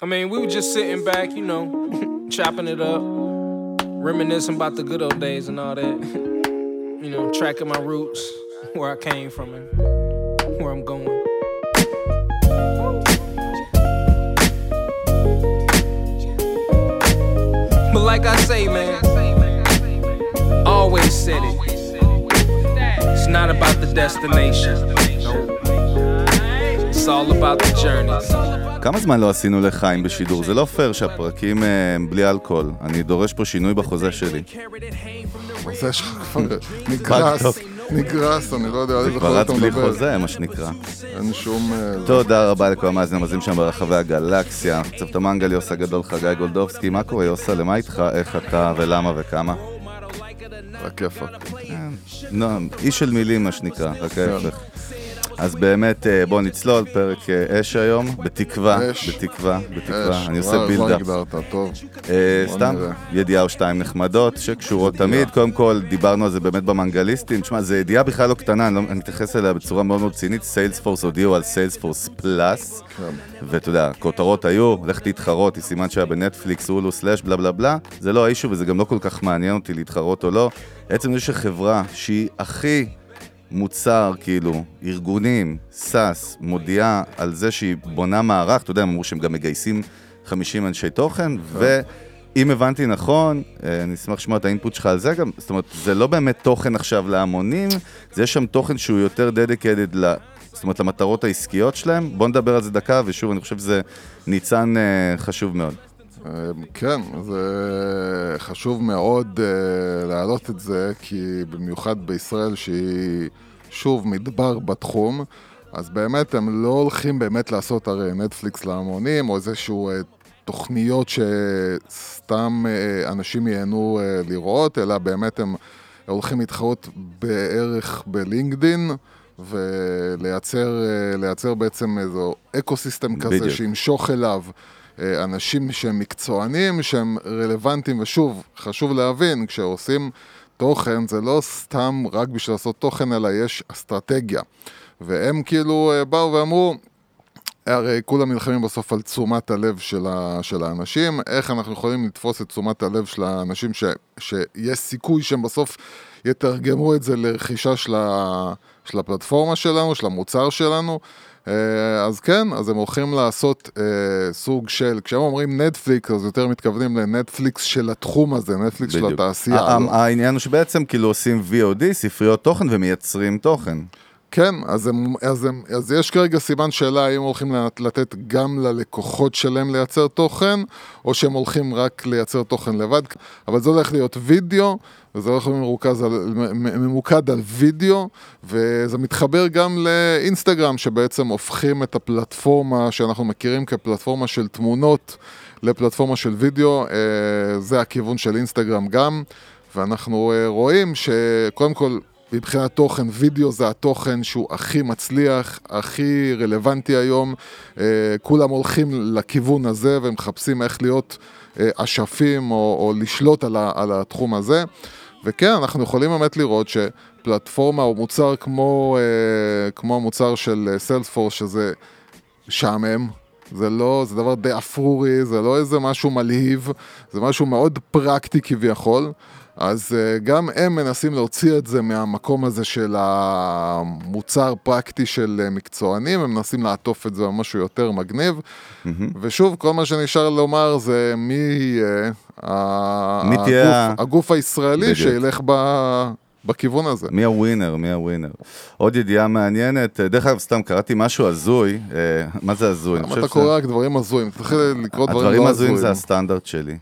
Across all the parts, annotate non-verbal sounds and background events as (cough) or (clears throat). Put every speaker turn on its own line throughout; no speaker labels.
I mean, we were just sitting back, you know, (laughs) chopping it up, reminiscing about the good old days and all that. (laughs) you know, tracking my roots, (laughs) where I came from and where I'm going. But like I say, man, always said it. It's not about the destination. It's all about the journey.
כמה זמן לא עשינו לחיים בשידור? זה לא פייר שהפרקים הם אה, בלי אלכוהול. אני דורש פה שינוי בחוזה שלי.
החוזה שלך כבר (laughs) נגרס, נגרס, אני לא יודע על איזה חוזה אתה
כבר רץ בלי
מדבר.
חוזה, מה שנקרא.
אין שום... אה,
תודה רבה לכל המאזינים המאזינים שם ברחבי הגלקסיה. צוות המנגל, יוסה גדול, חגי גולדובסקי. מה קורה, יוסה? למה איתך? איך אתה ולמה וכמה?
רק כיפאק.
לא, איש של מילים, מה שנקרא, רק
כן.
ההפך. אז באמת, אה, בואו נצלול, פרק אה, אש היום, בתקווה,
אש.
בתקווה, בתקווה.
אש,
אני עושה.
הגדרת, טוב.
אה,
בוא
סתם. ידיעה או שתיים נחמדות, שקשורות. תמיד. קודם כל, דיברנו על זה באמת במנגליסטים. תשמע, זו ידיעה בכלל לא קטנה, אני לא- אני מתייחס אליה בצורה מאוד מאוד צינית. סיילספורס הודיעו על סיילספורס פלאס,
כן.
ואתה יודע, הכותרות היו, לך תתחרות, היא סימן שהיה בנטפליקס, הולו סלאש, בלה בלה בלה. זה לא האישו וזה גם לא כל כך מעניין אותי להתחרות או לא. עצם זה שחברה שהיא הכי מוצר, כאילו, ארגונים, סאס, מודיעה על זה שהיא בונה מערך, אתה יודע, הם אמרו שהם גם מגייסים 50 אנשי תוכן, ואם הבנתי נכון, אה, אני אשמח לשמוע את האינפוט שלך על זה גם, זאת אומרת, זה לא באמת תוכן עכשיו להמונים, זה שם תוכן שהוא יותר דדיקטד ל... זאת אומרת, למטרות העסקיות שלהם. בואו נדבר על זה דקה, ושוב, אני חושב שזה ניצן אה, חשוב מאוד.
אה, כן, זה חשוב מאוד אה, להעלות את זה, כי במיוחד בישראל שהיא שוב מדבר בתחום, אז באמת הם לא הולכים באמת לעשות הרי נטפליקס להמונים, או איזשהו אה, תוכניות שסתם אה, אנשים ייהנו לראות, אלא באמת הם הולכים להתחרות בערך בלינקדין. ולייצר לייצר בעצם איזו אקו סיסטם כזה
בדיוק.
שימשוך אליו אנשים שהם מקצוענים, שהם רלוונטיים, ושוב, חשוב להבין, כשעושים תוכן, זה לא סתם רק בשביל לעשות תוכן, אלא יש אסטרטגיה. והם כאילו אה, באו ואמרו, הרי כולם נלחמים בסוף על תשומת הלב של, ה, של האנשים, איך אנחנו יכולים לתפוס את תשומת הלב של האנשים ש, שיש סיכוי שהם בסוף יתרגמו את זה לרכישה של, ה, של הפלטפורמה שלנו, של המוצר שלנו. אה, אז כן, אז הם הולכים לעשות אה, סוג של, כשהם אומרים נטפליקס, אז יותר מתכוונים לנטפליקס של התחום הזה, נטפליקס של
בדיוק.
התעשייה.
ה-
לא?
העניין הוא שבעצם כאילו עושים VOD, ספריות תוכן, ומייצרים תוכן.
כן, אז, הם, אז, הם, אז יש כרגע סימן שאלה האם הולכים לת- לתת גם ללקוחות שלהם לייצר תוכן, או שהם הולכים רק לייצר תוכן לבד, אבל זה הולך להיות וידאו, וזה הולך מרוכז על, ממוקד על וידאו, וזה מתחבר גם לאינסטגרם, שבעצם הופכים את הפלטפורמה שאנחנו מכירים כפלטפורמה של תמונות לפלטפורמה של וידאו, אה, זה הכיוון של אינסטגרם גם, ואנחנו אה, רואים שקודם כל, מבחינת תוכן, וידאו זה התוכן שהוא הכי מצליח, הכי רלוונטי היום. אה, כולם הולכים לכיוון הזה ומחפשים איך להיות אשפים או, או לשלוט על, ה, על התחום הזה. וכן, אנחנו יכולים באמת לראות שפלטפורמה או מוצר כמו, אה, כמו המוצר של סיילספורס, שזה משעמם, זה לא, זה דבר די אפרורי, זה לא איזה משהו מלהיב, זה משהו מאוד פרקטי כביכול. אז uh, גם הם מנסים להוציא את זה מהמקום הזה של המוצר פרקטי של uh, מקצוענים, הם מנסים לעטוף את זה במשהו יותר מגניב. ושוב, כל מה שנשאר לומר זה מי יהיה ה-
מי תהיה ה-
הגוף, הגוף הישראלי
בדיוק.
שילך ב... בכיוון הזה.
מי הווינר, מי הווינר. עוד ידיעה מעניינת, דרך אגב, סתם קראתי משהו הזוי, אה, מה זה הזוי?
למה אתה קורא רק דברים הזויים? תתחיל לקרוא דברים
הדברים
לא
הזויים
הזויים.
זה הסטנדרט שלי.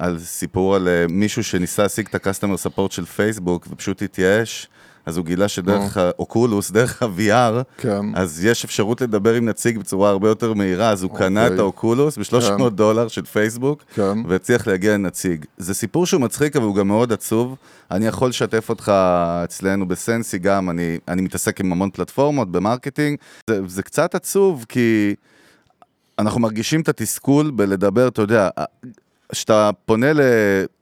על סיפור על אה, מישהו שניסה להשיג את הקסטומר ספורט של פייסבוק ופשוט התייאש, אז הוא גילה שדרך האוקולוס, (laughs) דרך ה-VR,
כן.
אז יש אפשרות לדבר עם נציג בצורה הרבה יותר מהירה, אז הוא קנה את
אוקיי.
האוקולוס ב-300
כן.
דולר של פייסבוק,
כן.
והצליח להגיע לנציג. זה סיפור שהוא מצחיק, אבל הוא גם מאוד עצוב. אני יכול לשתף אותך אצלנו בסנסי גם, אני, אני מתעסק עם המון פלטפורמות ב marketing. זה, זה קצת עצוב, כי אנחנו מרגישים את התסכול בלדבר, אתה יודע, כשאתה פונה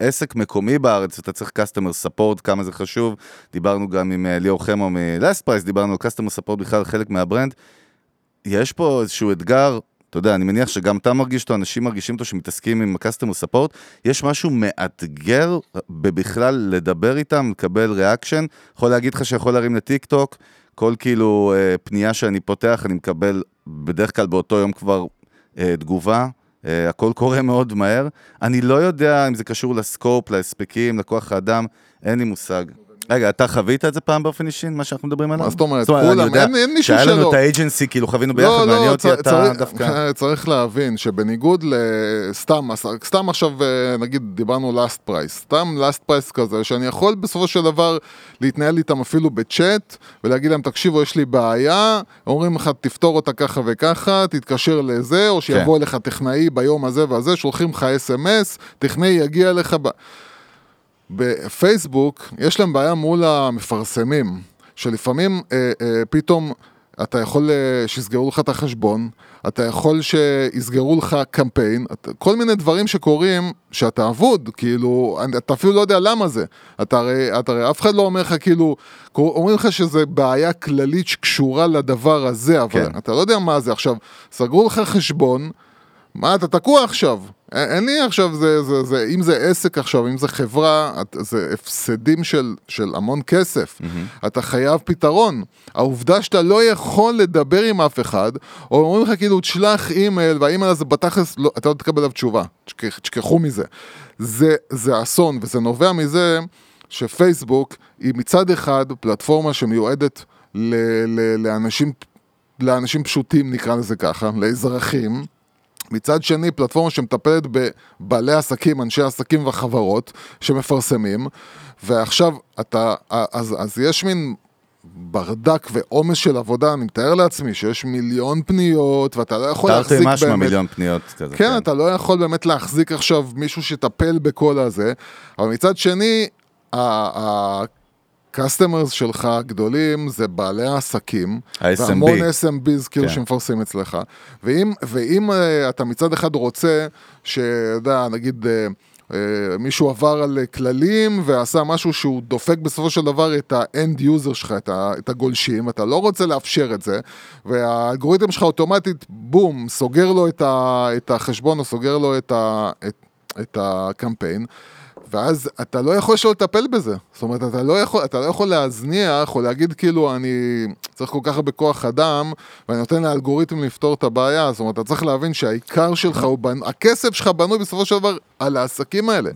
לעסק מקומי בארץ, אתה צריך customer support, כמה זה חשוב. דיברנו גם עם אה, ליאור חמו מ Last Price, דיברנו על customer support בכלל, חלק מה brand. יש פה איזשהו אתגר, אתה יודע, אני מניח שגם אתה מרגיש אותו, אנשים מרגישים אותו שמתעסקים עם ה-customer support, יש משהו מאתגר בבכלל לדבר איתם, לקבל reaction. יכול להגיד לך שיכול להרים לטיקטוק, כל כאילו אה, פנייה שאני פותח, אני מקבל בדרך כלל באותו יום כבר אה, תגובה. אה, הכל קורה מאוד מהר. אני לא יודע אם זה קשור ל scope, להספקים, לכוח האדם, אין לי מושג. רגע, אתה חווית את זה פעם באופן אישי, מה שאנחנו מדברים עליו?
מה זאת אומרת? כולם, אין- מישהו
שהיה לנו
שלא.
את ה agency, כאילו חווינו ביחד,
לא,
מעניין
לא,
אותי
צר-
אתה
צריך-
דווקא. (laughs)
צריך להבין שבניגוד לסתם, סתם עכשיו אה, נגיד דיברנו לאסט פרייס, סתם לאסט פרייס כזה, שאני יכול בסופו של דבר להתנהל איתם אפילו בצ'אט ולהגיד להם תקשיבו יש לי בעיה, אומרים לך תפתור אותה ככה וככה, תתקשר לזה, או שיבוא
כן.
אליך טכנאי ביום הזה והזה, שולחים לך אס.אם.אס, טכנאי יגיע אליך ב... בפייסבוק יש להם בעיה מול המפרסמים, שלפעמים אה, אה, פתאום אתה יכול אה, שיסגרו לך את החשבון, אתה יכול שיסגרו לך קמפיין, אתה, כל מיני דברים שקורים שאתה אבוד, כאילו, אתה אפילו לא יודע למה זה. אתה הרי, אתה הרי אף אחד לא אומר לך כאילו, אומרים לך שזה בעיה כללית שקשורה לדבר הזה, אבל
כן.
אתה לא יודע מה זה. עכשיו, סגרו לך חשבון, מה, אתה תקוע עכשיו. אין, לי עכשיו, זה, זה, זה, אם זה עסק עכשיו, אם זה חברה, את, זה הפסדים של, של המון כסף. Mm-hmm. אתה חייב פתרון. העובדה שאתה לא יכול לדבר עם אף אחד, או אומרים לך כאילו, תשלח אימייל, והאימייל הזה בתכלס, לא, אתה לא תקבל עליו תשובה. תשכח- תשכחו מזה. זה, זה אסון, וזה נובע מזה שפייסבוק היא מצד אחד פלטפורמה שמיועדת ל, ל, לאנשים, לאנשים פשוטים, נקרא לזה ככה, לאזרחים. מצד שני, פלטפורמה שמטפלת בבעלי עסקים, אנשי עסקים וחברות שמפרסמים, ועכשיו אתה, אז, אז יש מין ברדק ועומס של עבודה, אני מתאר לעצמי שיש מיליון פניות, ואתה לא יכול
תרתי
להחזיק
משמע
באמת...
מיליון פניות כזה.
כן, אתה לא יכול באמת להחזיק עכשיו מישהו שיטפל בכל הזה, אבל מצד שני, ה-customers שלך הגדולים זה בעלי העסקים,
ה-SMB.
והמון SMBs כאילו
כן.
שמפרסמים אצלך, ואם, ואם uh, אתה מצד אחד רוצה, שיודע, נגיד... Uh, מישהו עבר על כללים ועשה משהו שהוא דופק בסופו של דבר את ה-end user שלך, את, ה- את הגולשים, אתה לא רוצה לאפשר את זה, והאלגוריתם שלך אוטומטית, בום, סוגר לו את, ה- את החשבון או סוגר לו את, ה- את, את הקמפיין. ואז אתה לא יכול שלא לטפל בזה. זאת אומרת, אתה לא יכול, אתה לא יכול להזניח או להגיד כאילו, אני צריך כל כך הרבה כוח אדם, ואני נותן לאלגוריתם לפתור את הבעיה. זאת אומרת, אתה צריך להבין שהעיקר שלך הוא בנ... הכסף שלך בנוי בסופו של דבר על העסקים האלה.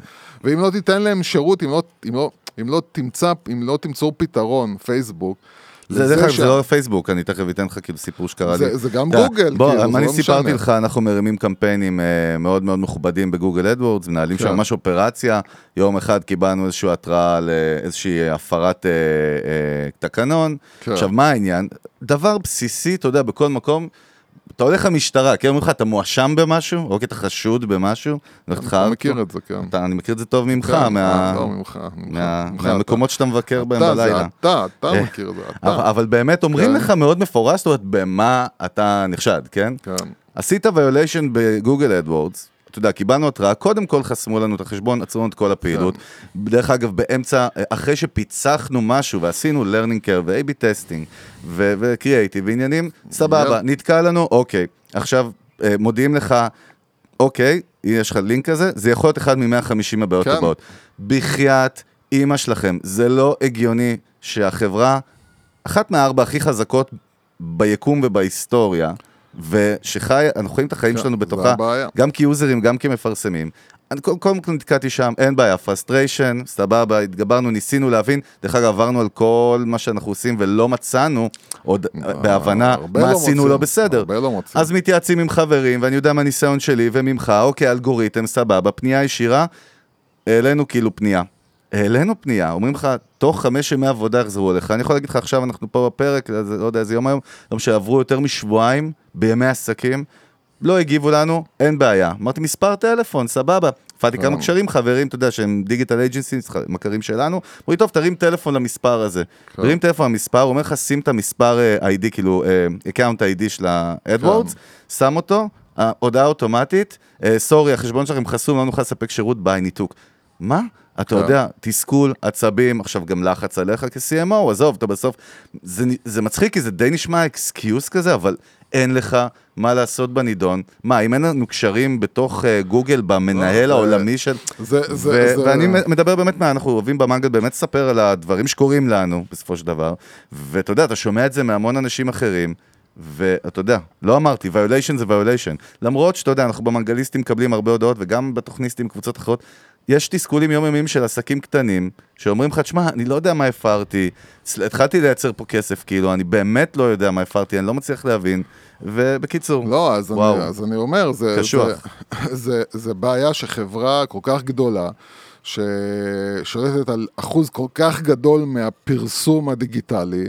ואם לא תיתן להם שירות, אם לא, אם לא, אם לא תמצא, אם לא תמצאו פתרון, פייסבוק,
זה אגב,
שה-
זה לא פייסבוק, אני תכף אתן לך כאילו סיפור שקרה לי.
זה- זה גם
אתה
גוגל,
בוא,
כאילו, זה
אני
לא
סיפרתי. לך, אנחנו מרימים קמפיינים אה, מאוד מאוד מכובדים בגוגל אדוורדס, מנהלים שם
כן.
ממש אופרציה. יום אחד קיבלנו איזושהי התראה על אה, איזושהי הפרת אה, אה, תקנון.
כן.
עכשיו, מה העניין? דבר בסיסי, אתה יודע, בכל מקום, אתה הולך למשטרה, כן, אומרים לך, אתה מואשם במשהו, או כי אתה חשוד במשהו,
אתה. מכיר את זה, כן.
אתה- אני מכיר את זה טוב ממך,
כן,
מה-
אה, לא ממך, ממך,
מה-
ממך
מהמקומות שאתה מבקר בהם
אתה,
בלילה.
אתה, אתה
אה,
מכיר את זה, אתה.
אבל באמת אומרים
כן.
לך מאוד מפורש, זאת אומרת, במה אתה נחשד, כן?
כן.
עשית violation בגוגל אדוורדס, אתה יודע, קיבלנו התראה, קודם כל חסמו לנו את החשבון, עצרו לנו את כל הפעילות. דרך אגב, באמצע, אחרי שפיצחנו משהו ועשינו learning curve ו-AB testing ו-creative ועניינים, סבבה. נתקע לנו, אוקיי. עכשיו, אה, מודיעים לך, אוקיי, יש לך לינק כזה, זה יכול להיות אחד מ-150 הבעיות
כן.
הבאות. בחייאת אימא שלכם, זה לא הגיוני שהחברה, אחת מהארבע הכי חזקות ביקום ובהיסטוריה, ושחי, אנחנו חיים את החיים
כן,
שלנו בתוכה. גם כיוזרים, גם כמפרסמים. אני קודם כל נתקעתי שם, אין בעיה, frustration, סבבה, התגברנו, ניסינו להבין, דרך אגב, עברנו על כל מה שאנחנו עושים ולא מצאנו עוד בהבנה
הרבה
מה
לא
עשינו לא בסדר.
הרבה לא מוצאים.
אז מתייעצים עם חברים, ואני יודע מהניסיון שלי וממך, אוקיי, אלגוריתם, סבבה, פנייה ישירה, העלינו כאילו פנייה. העלינו פנייה, אומרים לך, תוך חמש ימי עבודה יחזרו אליך. אני יכול להגיד לך עכשיו, אנחנו פה בפרק, אז לא יודע איזה יום היום, יום שעברו יותר משבועיים בימי עסקים, לא הגיבו לנו, אין בעיה. אמרתי, מספר טלפון, סבבה. הפעלתי כמה קשרים, חברים, אתה יודע, שהם דיגיטל אייג'נסיס, מכרים שלנו. אמרו לי, טוב, תרים טלפון למספר הזה.
כן.
תרים טלפון למספר, הוא אומר לך, שים את המספר אה, ID, כאילו, account ID של האדוורדס, שם אותו, ההודעה אוטומטית, אה, sorry, החשבון שלכם חסום, לא נוכל לספק שירות, ביי, ניתוק. מה? אתה
כן.
יודע, תסכול, עצבים, עכשיו גם לחץ עליך כ-CMO, עזוב, אתה בסוף... זה, זה מצחיק, כי זה די נשמע excuse כזה, אבל אין לך מה לעשות בנידון. מה, אם אין לנו קשרים בתוך uh, גוגל, במנהל
לא,
העולמי של...
זה, זה.
ואני מדבר באמת מה, אנחנו אוהבים במנגל באמת לספר על הדברים שקורים לנו, בסופו של דבר. ואתה יודע, אתה שומע את זה מהמון אנשים אחרים. ואתה יודע, לא אמרתי, violation זה violation. למרות שאתה יודע, אנחנו במנגליסטים מקבלים הרבה הודעות, וגם בתוכניסטים, קבוצות אחרות, יש תסכולים יומיומיים של עסקים קטנים, שאומרים לך, תשמע, אני לא יודע מה הפרתי, התחלתי לייצר פה כסף, כאילו, אני באמת לא יודע מה הפרתי, אני לא מצליח להבין, ובקיצור,
לא, אז
וואו.
אני, אז אני אומר, זה,
קשוח.
זה, (laughs) זה, זה בעיה שחברה כל כך גדולה, ששולטת על אחוז כל כך גדול מהפרסום הדיגיטלי,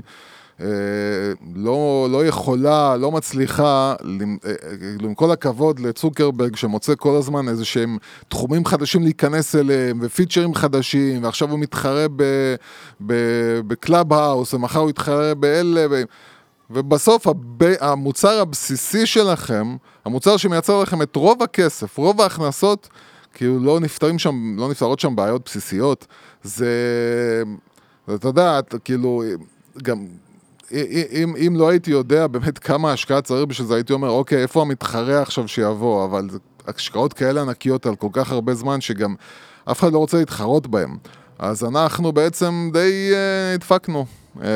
לא, לא יכולה, לא מצליחה, אה, אה, עם כל הכבוד לצוקרברג שמוצא כל הזמן איזה שהם תחומים חדשים להיכנס אליהם ופיצ'רים חדשים ועכשיו הוא מתחרה בקלאב האוס ומחר הוא יתחרה באלה ו... ובסוף הב... המוצר הבסיסי שלכם, המוצר שמייצר לכם את רוב הכסף, רוב ההכנסות, כאילו לא נפתרים שם, לא נפתרות שם בעיות בסיסיות. זה, אתה יודע, כאילו, גם, אם, אם לא הייתי יודע באמת כמה השקעה צריך בשביל זה, הייתי אומר, אוקיי, איפה המתחרה עכשיו שיבוא, אבל השקעות כאלה ענקיות על כל כך הרבה זמן, שגם אף אחד לא רוצה להתחרות בהם. אז אנחנו בעצם די uh, הדפקנו. אה,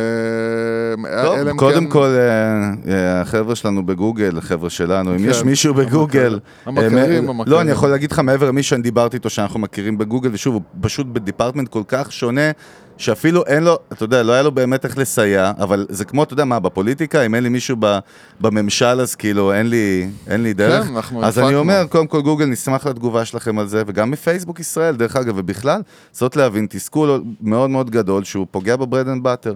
טוב,
אלא אם
קודם
כן-
כל, אה, אה, החבר'ה שלנו בגוגל, החבר'ה שלנו, אם
כן,
יש מישהו בגוגל...
המכרים,
אה,
המכרים.
לא, אני יכול להגיד לך מעבר למי שאני דיברתי איתו, שאנחנו מכירים בגוגל, ושוב, הוא פשוט בדיפרטמנט כל כך שונה, שאפילו אין לו, אתה יודע, לא היה לו באמת איך לסייע, אבל זה כמו, אתה יודע מה, בפוליטיקה, אם אין לי מישהו ב- בממשל, אז כאילו, אין לי, אין לי דרך.
כן, אנחנו
אז אני. אומר, קודם כל גוגל, נשמח לתגובה שלכם על זה, וגם מפייסבוק ישראל, דרך אגב, ובכלל, זאת להבין, תסכול מאוד מאוד גדול, שהוא פוגע ב bread and butter.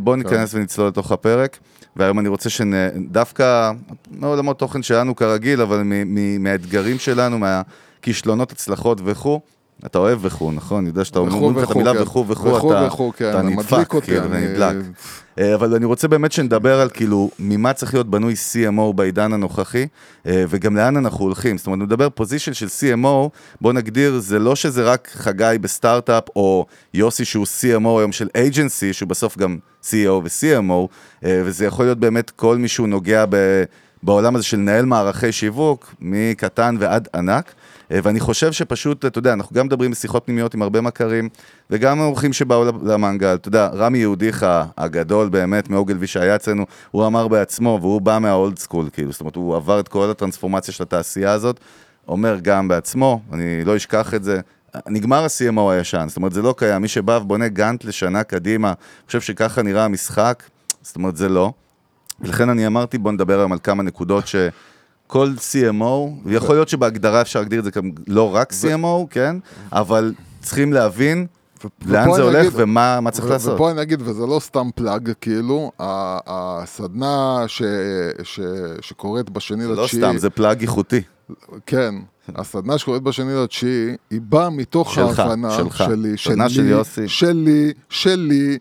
בואו
כן.
ניכנס ונצלול לתוך הפרק, והיום אני רוצה שדווקא, מעולמות תוכן שלנו כרגיל, אבל מ- מ- מהאתגרים שלנו, מהכישלונות, הצלחות וכו', אתה אוהב וכו', נכון? אני יודע שאתה אומר את המילה
כן.
וכו' וכו', אתה
כן,
נדפק, כאילו,
אני-
ונדלק. אה, אבל אני רוצה באמת שנדבר על כאילו ממה צריך להיות בנוי CMO בעידן הנוכחי, אה, וגם לאן אנחנו הולכים. זאת אומרת, נדבר position של CMO, בוא נגדיר, זה לא שזה רק חגי בסטארט-אפ, או יוסי שהוא CMO היום של agency, שהוא בסוף גם CEO ו-CMO, אה, וזה יכול להיות באמת כל מי שהוא נוגע ב... בעולם הזה של לנהל מערכי שיווק, מקטן ועד ענק. אה, ואני חושב שפשוט, אתה יודע, אנחנו גם מדברים בשיחות פנימיות עם הרבה מכרים, וגם האורחים שבאו למנגל, אתה יודע, רמי יהודיך הגדול באמת, מאוגלוי שהיה אצלנו, הוא אמר בעצמו, והוא בא מהאולד סקול, כאילו, זאת אומרת, הוא עבר את כל הטרנספורמציה של התעשייה הזאת, אומר גם בעצמו, אני לא אשכח את זה, נגמר ה-CMO הישן, זאת אומרת, זה לא קיים, מי שבא ובונה גאנט לשנה קדימה, חושב שככה נראה המשחק, זאת אומרת, זה לא. ולכן אני אמרתי, בוא נדבר היום על כמה נקודות שכל CMO, ויכול להיות שבהגדרה אפשר להגדיר את זה גם לא רק CMO, כן? אבל צריכים להבין לאן זה הולך
אגיד-
ומה מה צריך
ו-
לעשות.
ופה אני אגיד, וזה לא סתם פלאג, כאילו, הסדנה ש- ש- שקורית בשני
זה לא
לתשיעי,
סתם, זה פלאג איכותי.
כן, הסדנה שקורית בשני לתשיעי, היא באה מתוך
שלך,
ההבנה
שלך.
שלי, שלי,
של יוסי.
שלי, שלי,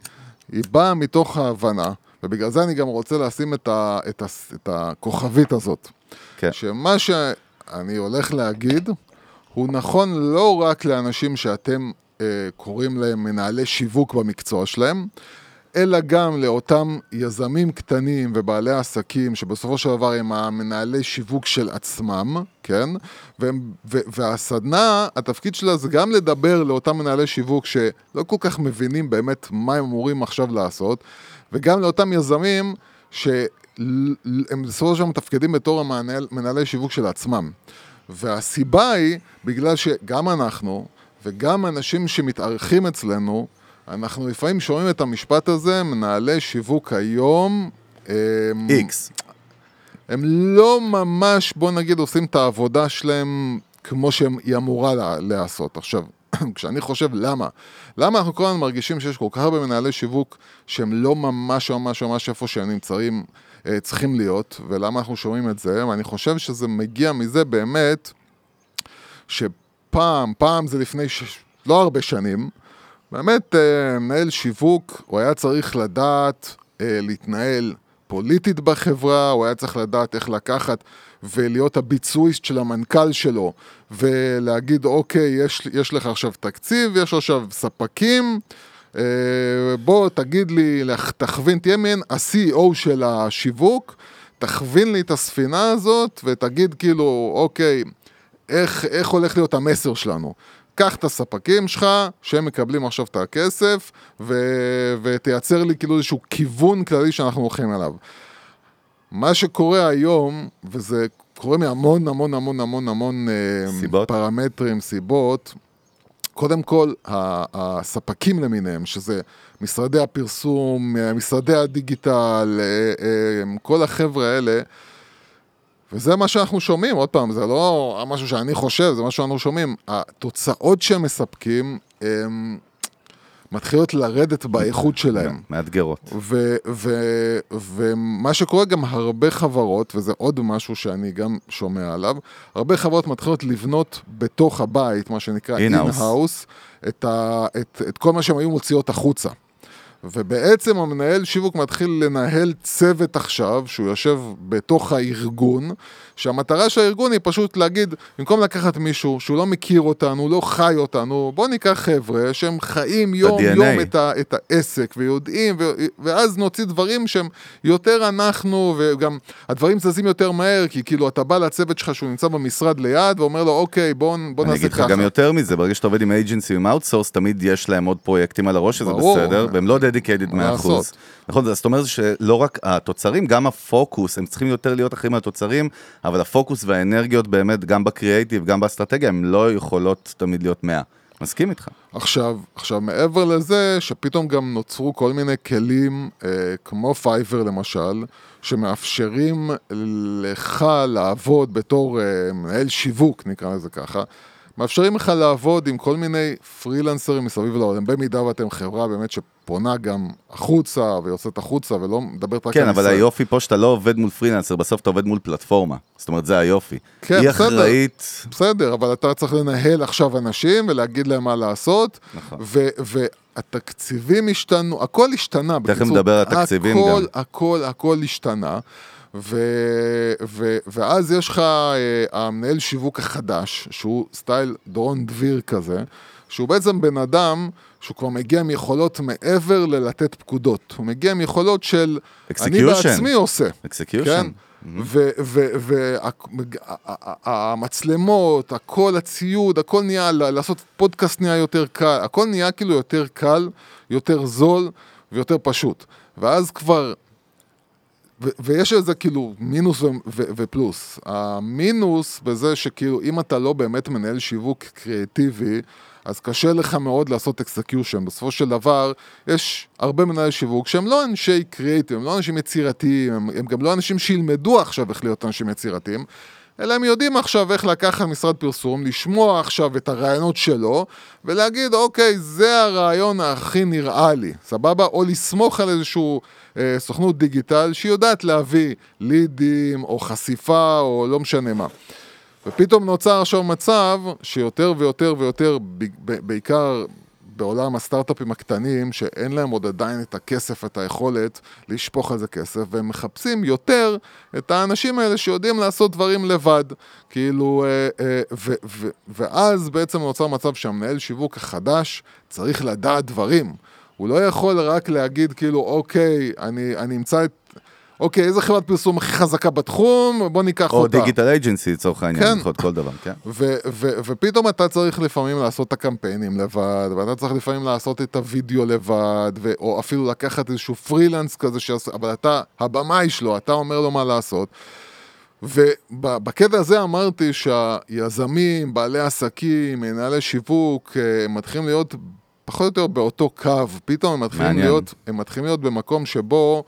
היא באה מתוך ההבנה, ובגלל זה אני גם רוצה לשים את, ה, את, ה, את הכוכבית הזאת.
כן.
שמה שאני הולך להגיד, הוא נכון לא רק לאנשים שאתם אה, קוראים להם מנהלי שיווק במקצוע שלהם, אלא גם לאותם יזמים קטנים ובעלי עסקים שבסופו של דבר הם המנהלי שיווק של עצמם, כן? והם, ו, והסדנה, התפקיד שלה זה גם לדבר לאותם מנהלי שיווק שלא כל כך מבינים באמת מה הם אמורים עכשיו לעשות, וגם לאותם יזמים שהם בסופו של דבר מתפקדים בתור המנהל, מנהלי שיווק של עצמם. והסיבה היא, בגלל שגם אנחנו וגם אנשים שמתארחים אצלנו, אנחנו לפעמים שומעים את המשפט הזה, מנהלי שיווק היום, הם,
איקס.
הם לא ממש, בוא נגיד, עושים את העבודה שלהם כמו שהיא אמורה לה- להיעשות. עכשיו, (clears throat) כשאני חושב למה, למה אנחנו כל הזמן מרגישים שיש כל כך הרבה מנהלי שיווק שהם לא ממש ממש ממש איפה שהם נמצאים, צריכים להיות, ולמה אנחנו שומעים את זה, ואני חושב שזה מגיע מזה באמת, שפעם, פעם זה לפני ש... לא הרבה שנים, באמת אה, מנהל שיווק, הוא היה צריך לדעת אה, להתנהל פוליטית בחברה, הוא היה צריך לדעת איך לקחת ולהיות הביצועיסט של המנכ"ל שלו, ולהגיד, אוקיי, יש, יש לך עכשיו תקציב, יש עכשיו ספקים, אה, בוא תגיד לי, תכווין, תהיה מעין ה-CEO של השיווק, תכווין לי את הספינה הזאת ותגיד כאילו, אוקיי, איך, איך הולך להיות המסר שלנו. קח את הספקים שלך, שהם מקבלים עכשיו את הכסף, ו... ותייצר לי כאילו איזשהו כיוון כללי שאנחנו הולכים אליו. מה שקורה היום, וזה קורה מהמון המון המון המון המון אה,
סיבות.
פרמטרים, סיבות, קודם כל, הספקים למיניהם, שזה משרדי הפרסום, משרדי הדיגיטל, אה, אה, כל החבר'ה האלה, וזה מה שאנחנו שומעים, עוד פעם, זה לא משהו שאני חושב, זה מה שאנחנו שומעים. התוצאות שהם מספקים, הם מתחילות לרדת באיכות שלהם.
מאתגרות.
ומה שקורה גם הרבה חברות, וזה עוד משהו שאני גם שומע עליו, הרבה חברות מתחילות לבנות בתוך הבית, מה שנקרא in-house, את, את, את כל מה שהן היו מוציאות החוצה. ובעצם המנהל שיווק מתחיל לנהל צוות עכשיו, שהוא יושב בתוך הארגון, שהמטרה של הארגון היא פשוט להגיד, במקום לקחת מישהו שהוא לא מכיר אותנו, לא חי אותנו, בוא ניקח חבר'ה שהם חיים יום-יום את, ה, את העסק ויודעים, ו, ואז נוציא דברים שהם יותר אנחנו, וגם הדברים זזים יותר מהר, כי כאילו אתה בא לצוות שלך שהוא נמצא במשרד ליד, ואומר לו, אוקיי, בוא, בוא נעשה ככה.
אני אגיד לך גם יותר מזה, ברגע שאתה עובד עם agency עם outsource, תמיד יש להם עוד פרויקטים על הראש, שזה בסדר, והם לא dedicated 100%. נכון, זאת אומרת שלא רק התוצרים, גם הפוקוס, הם צריכים יותר להיות אחרים מהתוצרים, אבל הפוקוס והאנרגיות באמת, גם בקריאייטיב, גם באסטרטגיה, הן לא יכולות תמיד להיות 100. מסכים איתך.
עכשיו, עכשיו, מעבר לזה, שפתאום גם נוצרו כל מיני כלים, אה, כמו פייבר למשל, שמאפשרים לך לעבוד בתור אה, מנהל שיווק, נקרא לזה ככה, מאפשרים לך לעבוד עם כל מיני פרילנסרים מסביב לעולם, במידה ואתם חברה באמת שפונה גם החוצה ויוצאת החוצה ולא מדברת רק
כן, על ישראל. כן, אבל היופי פה שאתה לא עובד מול פרילנסר, בסוף אתה עובד מול פלטפורמה. זאת אומרת, זה היופי.
כן, היא בסדר. אחראית... בסדר, אבל אתה צריך לנהל עכשיו אנשים ולהגיד להם מה לעשות. נכון. והתקציבים השתנו, הכל השתנה.
תכף נדבר על התקציבים
הכל, גם. הכל, הכל, הכל השתנה. ו, ו, ואז יש לך אה, המנהל שיווק החדש, שהוא style דורון דביר כזה, שהוא בעצם בן אדם שהוא כבר מגיע עם יכולות מעבר ללתת פקודות. הוא מגיע עם יכולות של Execution. אני בעצמי עושה.
execution. כן?
והמצלמות, הכל, הציוד, הכל נהיה, לעשות פודקאסט נהיה יותר קל, הכל נהיה כאילו יותר קל, יותר זול ויותר פשוט. ואז כבר ויש איזה כאילו מינוס ופלוס. המינוס בזה שכאילו אם אתה לא באמת מנהל שיווק קריאטיבי, אז קשה לך מאוד לעשות execution. בסופו של דבר, יש הרבה מנהלי שיווק שהם לא אנשי קריאטיב, הם לא אנשים יצירתיים, הם, הם גם לא אנשים שילמדו עכשיו איך להיות אנשים יצירתיים, אלא הם יודעים עכשיו איך לקחת משרד פרסום, לשמוע עכשיו את הרעיונות שלו, ולהגיד, אוקיי, זה הרעיון הכי נראה לי, סבבה? או לסמוך על איזשהו אה, סוכנות דיגיטל שיודעת להביא לידים, או חשיפה, או לא משנה מה. ופתאום נוצר עכשיו מצב שיותר ויותר ויותר, בעיקר בעולם הסטארט-אפים הקטנים, שאין להם עוד עדיין את הכסף, את היכולת לשפוך על זה כסף, והם מחפשים יותר את האנשים האלה שיודעים לעשות דברים לבד. כאילו, אה, אה, ו, ו, ואז בעצם נוצר מצב שהמנהל שיווק החדש צריך לדעת דברים. הוא לא יכול רק להגיד כאילו, אוקיי, אני, אני אמצא את... אוקיי, איזה חברת פרסום הכי חזקה בתחום, בוא ניקח
או
אותה.
או דיגיטל אייג'נסי לצורך העניין, כן. יכול כל דבר, כן.
ופתאום אתה צריך לפעמים לעשות את הקמפיינים לבד, ואתה צריך לפעמים לעשות את הוידאו לבד, או אפילו לקחת איזשהו פרילנס כזה, שעשה, אבל אתה הבמאי שלו, אתה אומר לו מה לעשות. ובקטע הזה אמרתי שהיזמים, בעלי עסקים, מנהלי שיווק, אה, מתחילים להיות פחות או יותר באותו קו, פתאום הם מתחילים, להיות, הם מתחילים להיות במקום שבו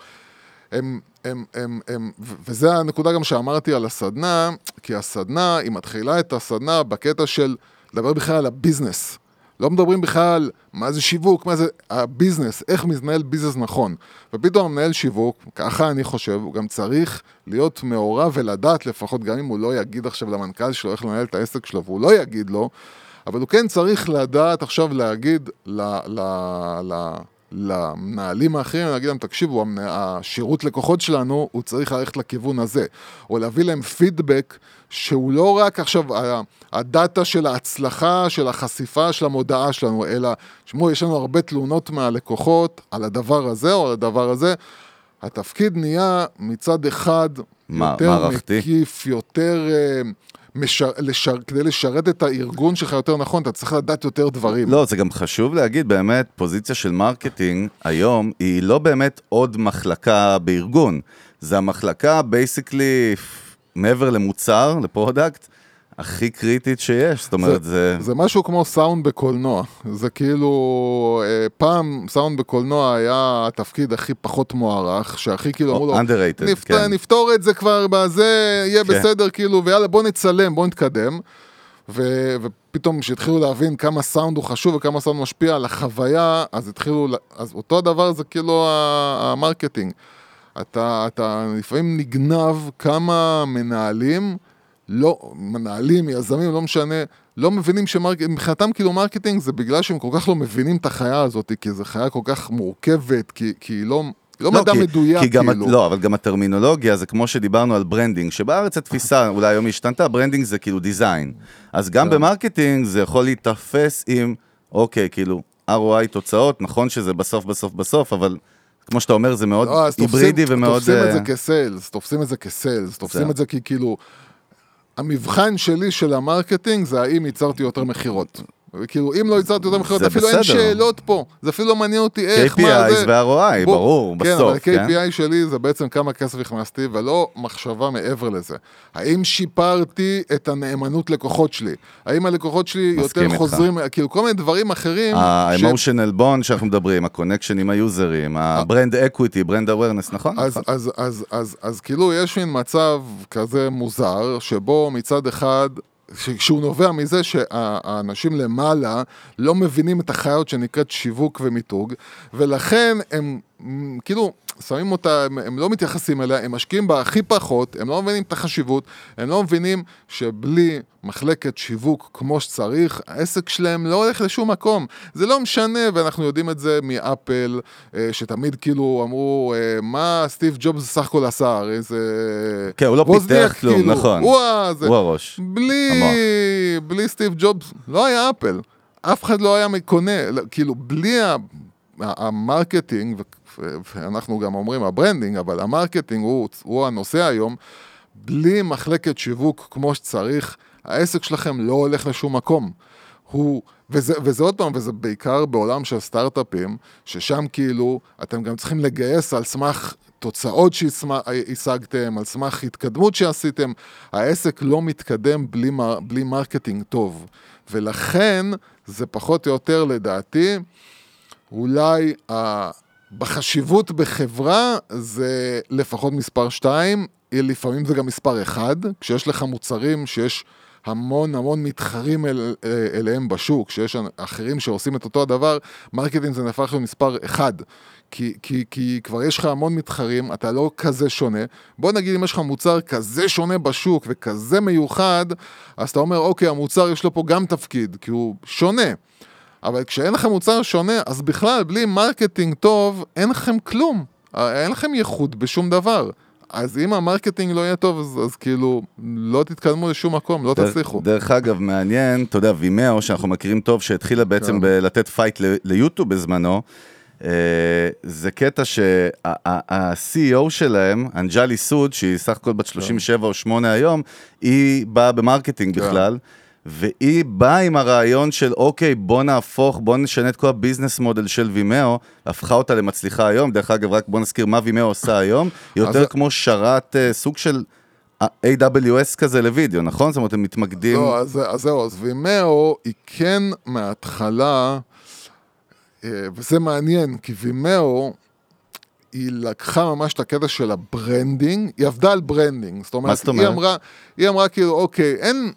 הם, הם, הם, הם, וזה הנקודה גם שאמרתי על הסדנה, כי הסדנה, היא מתחילה את הסדנה בקטע של לדבר בכלל על הביזנס. לא מדברים בכלל מה זה שיווק, מה זה הביזנס, איך מתנהל ביזנס נכון. ופתאום המנהל שיווק, ככה אני חושב, הוא גם צריך להיות מעורב ולדעת לפחות, גם אם הוא לא יגיד עכשיו למנכ"ל שלו איך לנהל את העסק שלו, והוא לא יגיד לו, אבל הוא כן צריך לדעת עכשיו להגיד ל, ל, ל, למנהלים האחרים, להגיד להם, תקשיבו, השירות לקוחות שלנו, הוא צריך ללכת לכיוון הזה. או להביא להם פידבק שהוא לא רק עכשיו הדאטה של ההצלחה, של החשיפה של המודעה שלנו, אלא, תשמעו, יש לנו הרבה תלונות מהלקוחות על הדבר הזה או על הדבר הזה. התפקיד נהיה מצד אחד
מה-
יותר
מערכתי?
מקיף, יותר... אה, משר, לשר, כדי לשרת את הארגון שלך יותר נכון, אתה צריך לדעת יותר דברים.
לא, זה גם חשוב להגיד, באמת, פוזיציה של marketing היום היא לא באמת עוד מחלקה בארגון. זה המחלקה, basically, מעבר למוצר, ל product, הכי קריטית שיש. זאת אומרת, זה...
זה משהו כמו סאונד בקולנוע. זה כאילו, אה, פעם סאונד בקולנוע היה התפקיד הכי פחות מוערך, שהכי כאילו אמרו לו,
underrated,
נפת,
כן.
נפתור את זה כבר בזה, יהיה
כן.
בסדר, כאילו, ויאללה, בוא נצלם, בוא נתקדם. ו, ופתאום כשהתחילו להבין כמה סאונד הוא חשוב וכמה סאונד משפיע על החוויה, אז התחילו, אז אותו הדבר זה כאילו ה marketing. אתה, אתה לפעמים נגנב כמה מנהלים, לא, מנהלים, יזמים, לא משנה, לא מבינים ש marketing, מבחינתם כאילו marketing זה בגלל שהם כל כך לא מבינים את החיה הזאת, כי זו חיה כל כך מורכבת, כי, כי היא לא, לא, מדע
כי,
מדויק,
כי גם,
כאילו.
לא, אבל גם הטרמינולוגיה זה כמו שדיברנו על branding, שבארץ התפיסה, (laughs) אולי היום השתנתה, branding זה כאילו design. אז גם
כן.
ב marketing זה יכול להיתפס עם, אוקיי, כאילו, ROI תוצאות, נכון שזה בסוף, בסוף, בסוף, אבל כמו שאתה אומר, זה מאוד
לא, אז תופסים-
היברידי ומאוד...
תופסים את
אה,
זה כ sales, תופסים את זה כ sales,
תופסים.
את זה כי כאילו... המבחן שלי של ה marketing זה האם ייצרתי יותר מכירות. כאילו, אם לא ייצרתי יותר מכירות, אפילו אין
בסדר.
שאלות פה. זה אפילו לא מעניין אותי איך, מה
KPIs
זה.
ו-ROI,
בוא-
ברור,
כן,
בסוף,
אבל
כן?
KPI שלי זה בעצם כמה כסף הכנסתי, ולא מחשבה מעבר לזה. האם שיפרתי את הנאמנות לקוחות שלי? האם הלקוחות שלי יותר
איתך.
חוזרים, כאילו כל מיני דברים אחרים. ש-
ה-emotional bond שאנחנו מדברים, ה connection עם היוזרים, ה-brand equity, brand awareness, נכון?
אז, אז, אז, אז, אז כאילו יש מין מצב כזה מוזר, שבו מצד אחד, ש- שהוא נובע מזה שהאנשים למעלה לא מבינים את החיות שנקראת שיווק ומיתוג, ולכן הם כאילו שמים אותה, הם, הם לא מתייחסים אליה, הם משקיעים בה הכי פחות, הם לא מבינים את החשיבות, הם לא מבינים שבלי מחלקת שיווק כמו שצריך, העסק שלהם לא הולך לשום מקום. זה לא משנה, ואנחנו יודעים את זה מאפל, אה, שתמיד כאילו אמרו, אה, מה סטיב ג'ובס סך הכל עשה, הרי זה...
כן, הוא לא פיתח כלום,
כאילו,
נכון.
הוא. זה...
הוא הראש.
בלי,
המוח.
בלי סטיב ג'ובס, לא היה אפל. אף אחד לא היה קונה, לא, כאילו, בלי ה marketing, ואנחנו גם אומרים ה branding, אבל ה marketing הוא, הוא הנושא היום, בלי מחלקת שיווק כמו שצריך, העסק שלכם לא הולך לשום מקום. הוא, וזה, וזה עוד פעם, וזה בעיקר בעולם של סטארט-אפים, ששם כאילו אתם גם צריכים לגייס על סמך תוצאות שהשגתם, על סמך התקדמות שעשיתם. העסק לא מתקדם בלי, בלי marketing טוב. ולכן, זה פחות או יותר לדעתי, אולי ה... בחשיבות בחברה זה לפחות מספר 2, לפעמים זה גם מספר 1, כשיש לך מוצרים שיש המון המון מתחרים אל, אליהם בשוק, שיש אחרים שעושים את אותו הדבר, marketing זה נהפך להיות מספר 1. כי, כי, כי כבר יש לך המון מתחרים, אתה לא כזה שונה. בוא נגיד אם יש לך מוצר כזה שונה בשוק וכזה מיוחד, אז אתה אומר, אוקיי, המוצר יש לו פה גם תפקיד, כי הוא שונה. אבל כשאין לכם מוצר שונה, אז בכלל, בלי marketing טוב, אין לכם כלום. אין לכם ייחוד בשום דבר. אז אם ה marketing לא יהיה טוב, אז, אז כאילו, לא תתקדמו לשום מקום, לא
דרך-
תצליחו.
דרך אגב, מעניין, אתה יודע, וימאו, שאנחנו מכירים טוב, שהתחילה בעצם
כן.
בלתת fight ל- ליוטיוב בזמנו, אה, זה קטע שה-CEO שלהם, אנג'לי סוד, שהיא סך הכל בת 37 או 8 היום, היא באה ב marketing
כן.
בכלל. והיא באה עם הרעיון של אוקיי, בוא נהפוך, בוא נשנה את כל ה business model של וימאו, הפכה אותה למצליחה היום. דרך אגב, רק בוא נזכיר מה וימאו עושה היום, (laughs) היא יותר כמו שרת אה, סוג של AWS כזה לוידאו, נכון? זאת אומרת, הם מתמקדים...
לא, אז, אז זהו, אז וימאו היא כן מההתחלה, אה, וזה מעניין, כי וימאו, היא לקחה ממש את הקטע של ה branding, היא עבדה על branding. זאת אומרת,
מה זאת
היא
אומרת?
אמרה, היא אמרה כאילו, אוקיי, אין...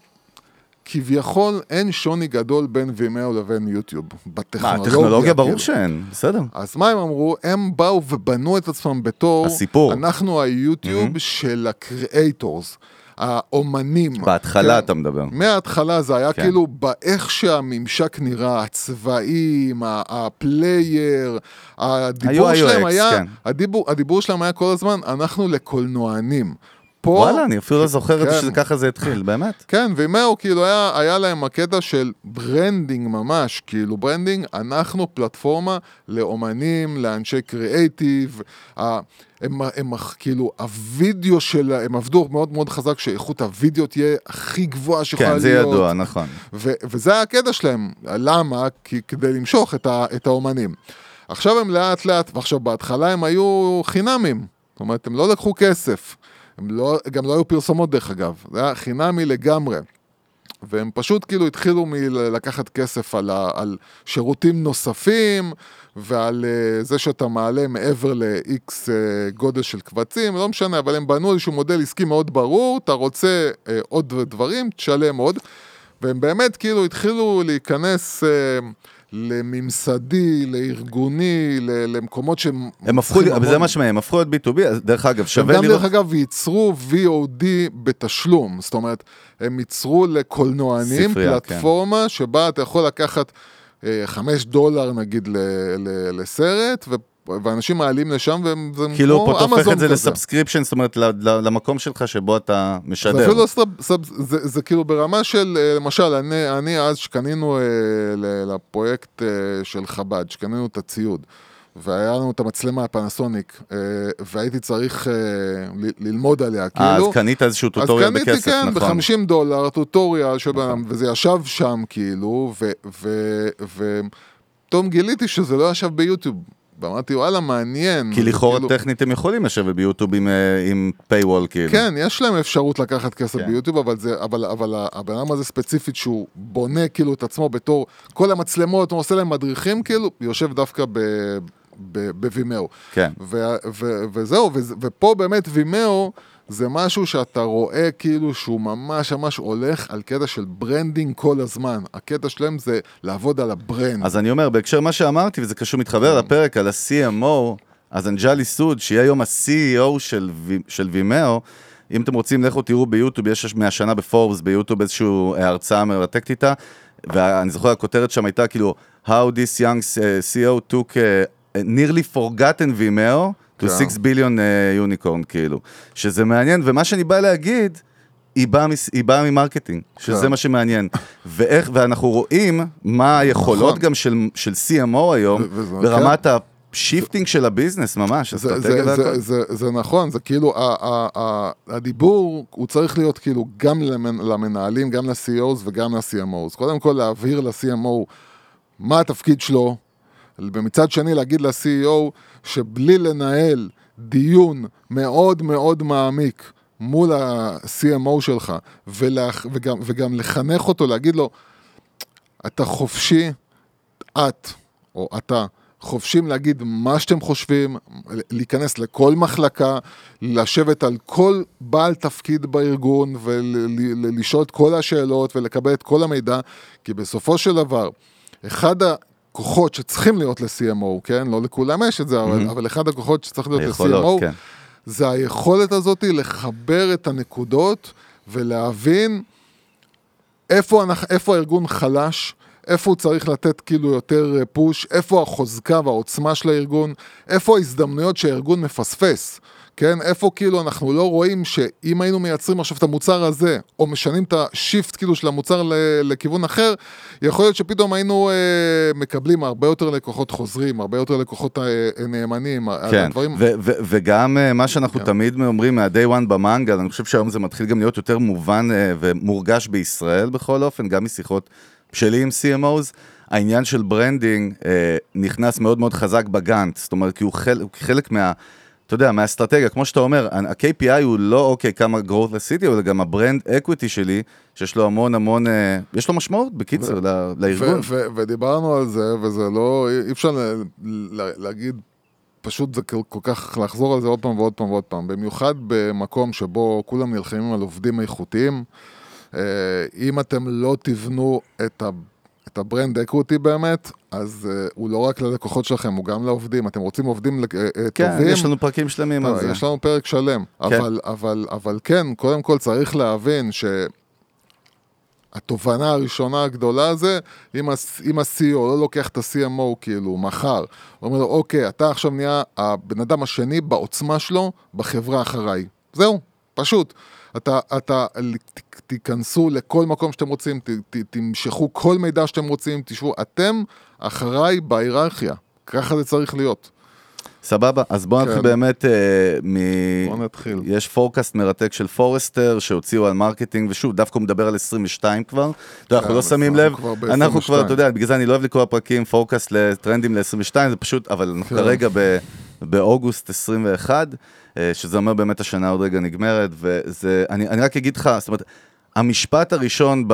כביכול אין שוני גדול בין וימאו לבין יוטיוב.
מה,
בטכנולוגיה.
הטכנולוגיה ברור
כאילו.
שאין, בסדר.
אז מה הם אמרו? הם באו ובנו את עצמם בתור...
הסיפור.
אנחנו היוטיוב של ה creators, האומנים.
בהתחלה
כן?
אתה מדבר.
מההתחלה זה היה
כן.
כאילו באיך שהממשק נראה, הצבעים, ה player, הדיבור
ה-UX,
שלהם היה,
כן.
הדיבור, הדיבור שלהם היה כל הזמן, אנחנו לקולנוענים. פה,
וואלה, אני אפילו לא זוכר
כן.
שככה זה התחיל, באמת.
כן, וימאו כאילו היה, היה להם הקטע של branding ממש, כאילו branding, אנחנו פלטפורמה לאומנים, לאנשי קריאייטיב, ה- הם, הם כאילו, הווידאו של, הם עבדו מאוד מאוד חזק שאיכות הווידאו תהיה הכי גבוהה שיכולה
כן,
להיות.
זה ידוע, נכון.
ו- וזה הקטע שלהם, למה? כי כדי למשוך את, ה- את האומנים. עכשיו הם לאט לאט, ועכשיו בהתחלה הם היו חינמים, זאת אומרת, הם לא לקחו כסף, הם לא, גם לא היו פרסומות דרך אגב, זה היה חינמי לגמרי. והם פשוט כאילו התחילו מלקחת כסף על, ה- על שירותים נוספים ועל uh, זה שאתה מעלה מעבר ל-X uh, גודל של קבצים, לא משנה, אבל הם בנו איזשהו מודל עסקי מאוד ברור, אתה רוצה uh, עוד דברים, תשלם עוד. והם באמת כאילו התחילו להיכנס uh, לממסדי, לארגוני, למקומות שהם...
הם הפכו, להיות- זה
המון-
מה שמהם, הם הפכו להיות B2B, אז דרך אגב,
הם
שווה
גם
לראות...
דרך אגב ייצרו VOD בתשלום, זאת אומרת, הם ייצרו לקולנוענים
ספרייה, כן.
פלטפורמה שבה אתה יכול לקחת אה, חמש דולר נגיד ל- ל- לסרט, ואנשים מעלים לשם, וזה
כאילו
כמו
פה אתה הופך
אמזון
את זה
כזה.
ל subscription, זאת אומרת, למקום שלך שבו אתה
זה
משדר.
אפילו לא sub, sub, זה, זה כאילו ברמה של, אה, למשל, אני, אני אז שקנינו אה, לפרויקט אה, של חב"ד, שקנינו את הציוד, והיה לנו את המצלמה הפנסוניק, אה, והייתי צריך אה, ל- ללמוד עליה,
אה,
כאילו.
אז קנית איזשהו טוטוריאל
אז קניתי,
בכסף,
כן,
נכון.
ב-50 דולר, טוטוריאל שבן
נכון.
אדם, וזה ישב שם, כאילו, ופתאום גיליתי שזה לא ישב ביוטיוב. ואמרתי, וואלה, מעניין.
כי לכאורה
כאילו-
טכנית הם יכולים לשבת ביוטיוב עם, אה, עם paywall, כאילו.
כן, יש להם אפשרות לקחת כסף
כן.
ביוטיוב, אבל, זה, אבל, אבל הבן אדם הזה ספציפית שהוא בונה כאילו את עצמו בתור כל המצלמות, הוא עושה להם מדריכים, כאילו, יושב דווקא ב... ב- ב-Vimeo.
כן.
ו- ו- וזהו, ו- ופה באמת Vimeo זה משהו שאתה רואה כאילו שהוא ממש ממש הולך על קטע של branding כל הזמן. הקטע שלהם זה לעבוד על ה brand.
אז אני אומר, בהקשר מה שאמרתי, וזה קשור, מתחבר לפרק על ה-CMO, אז אנג'לי סוד, שהיא היום ה-CEO של, של Vimeo, אם אתם רוצים, לכו תראו ביוטיוב, יש מהשנה בפורבס ביוטיוב איזושהי אה, הרצאה מרתקת איתה, ואני זוכר, הכותרת שם הייתה כאילו, How this young uh, CEO took uh, nearly forgotten Vimeo to
כן.
6 billion uh, unicorn, כאילו. שזה מעניין, ומה שאני בא להגיד, היא באה, מס- היא באה מ marketing, שזה
כן.
מה שמעניין. ואיך, ואנחנו רואים מה היכולות
נכון.
גם של, של CMO היום,
ו- וזה-
ברמת ה shifting של ה business ממש,
זה, זה, זה,
והכל.
זה, זה נכון, זה כאילו, ה, ה, ה, הדיבור הוא צריך להיות כאילו גם למנ, למנהלים, גם ל-CEOs וגם ל-CMOs. קודם כל להבהיר ל-CMO מה התפקיד שלו, ומצד שני להגיד ל-CEO שבלי לנהל דיון מאוד מאוד מעמיק מול ה-CMO שלך, ולח, וגם, וגם לחנך אותו, להגיד לו, אתה חופשי, את או אתה, חופשים להגיד מה שאתם חושבים, להיכנס לכל מחלקה, לשבת על כל בעל תפקיד בארגון ולשאול את כל השאלות ולקבל את כל המידע, כי בסופו של דבר, אחד הכוחות שצריכים להיות ל-CMO, כן? לא לכולם יש את זה, אבל, אבל אחד הכוחות שצריך להיות ל-CMO,
כן.
זה היכולת הזאת לחבר את הנקודות ולהבין איפה, אנחנו, איפה הארגון חלש, איפה הוא צריך לתת כאילו יותר אה, פוש, איפה החוזקה והעוצמה של הארגון, איפה ההזדמנויות שהארגון מפספס, כן? איפה כאילו אנחנו לא רואים שאם היינו מייצרים עכשיו את המוצר הזה, או משנים את השיפט כאילו של המוצר לכיוון אחר, יכול להיות שפתאום היינו אה, מקבלים הרבה יותר לקוחות חוזרים, הרבה יותר לקוחות אה, נאמנים,
כן,
הדברים...
ו- ו- וגם אה, מה שאנחנו
כן.
תמיד אומרים מה-day one במנגל, אני חושב שהיום זה מתחיל גם להיות יותר מובן אה, ומורגש בישראל בכל אופן, גם משיחות שלי עם CMOs, העניין של branding אה, נכנס מאוד מאוד חזק בגאנט, זאת אומרת, כי הוא חלק, חלק מה... אתה יודע, מהאסטרטגיה, כמו שאתה אומר, ה-KPI הוא לא אוקיי כמה growth עשיתי, אבל גם ה brand equity שלי, שיש לו המון המון, אה, יש לו משמעות, בקיצר, ל- לארגון.
ו- ו- ודיברנו על זה, וזה לא, אי אפשר להגיד, פשוט זה כל כך לחזור על זה עוד פעם ועוד פעם ועוד פעם, במיוחד במקום שבו כולם נלחמים על עובדים איכותיים, אה, אם אתם לא תבנו את ה... את ה brand equity באמת, אז uh, הוא לא רק ללקוחות שלכם, הוא גם לעובדים. אתם רוצים עובדים uh,
כן,
טובים?
יש לנו פרקים שלמים על זה.
יש לנו פרק שלם.
כן.
אבל, אבל, אבל כן, קודם כל צריך להבין שהתובנה הראשונה הגדולה זה, אם ה-CEO לא לוקח את ה-CMO כאילו מחר, הוא אומר לו, אוקיי, אתה עכשיו נהיה הבן אדם השני בעוצמה שלו בחברה אחריי. זהו, פשוט. אתה, אתה, ת- תיכנסו לכל מקום שאתם רוצים, ת, ת, תמשכו כל מידע שאתם רוצים, תשבו, אתם אחריי בהיררכיה. ככה זה צריך להיות.
סבבה, אז בואו נתחיל
כן.
באמת אה, מ...
בוא נתחיל.
יש forecast מרתק של Forrester שהוציאו על marketing, ושוב, דווקא הוא מדבר על 22 כבר. אתה יודע, אנחנו
כן,
לא שמים לב, אנחנו כבר,
22.
אתה יודע, בגלל זה אני לא אוהב לקרוא פרקים, forecast לטרנדים ל-22, זה פשוט, אבל אנחנו
כן.
כרגע ב- באוגוסט 21, אה, שזה אומר באמת השנה עוד רגע נגמרת, וזה, אני אני רק אגיד לך, זאת אומרת, המשפט הראשון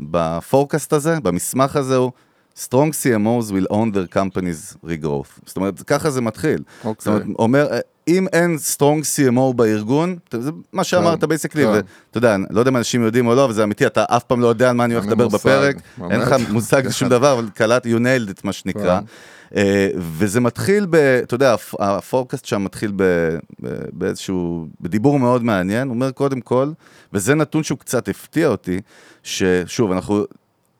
ב forecast הזה, במסמך הזה הוא, Strong CMOs will own their companies regrowth. זאת אומרת, ככה זה מתחיל.
אוקיי.
זאת אומרת, אומר, אם אין Strong CMO בארגון, זה מה שאמרת basically,
כן.
ואתה יודע, לא יודע אם אנשים יודעים או לא, אבל זה אמיתי, אתה אף פעם לא יודע על מה אני הולך לדבר בפרק, אין לך. מושג לשום דבר, אבל קלט, you nailed it, מה שנקרא. אה, וזה מתחיל ב... אתה יודע, הפ- ה forecast שם מתחיל ב, ב, באיזשהו... בדיבור מאוד מעניין. הוא אומר, קודם כל, וזה נתון שהוא קצת הפתיע אותי, ששוב, אנחנו...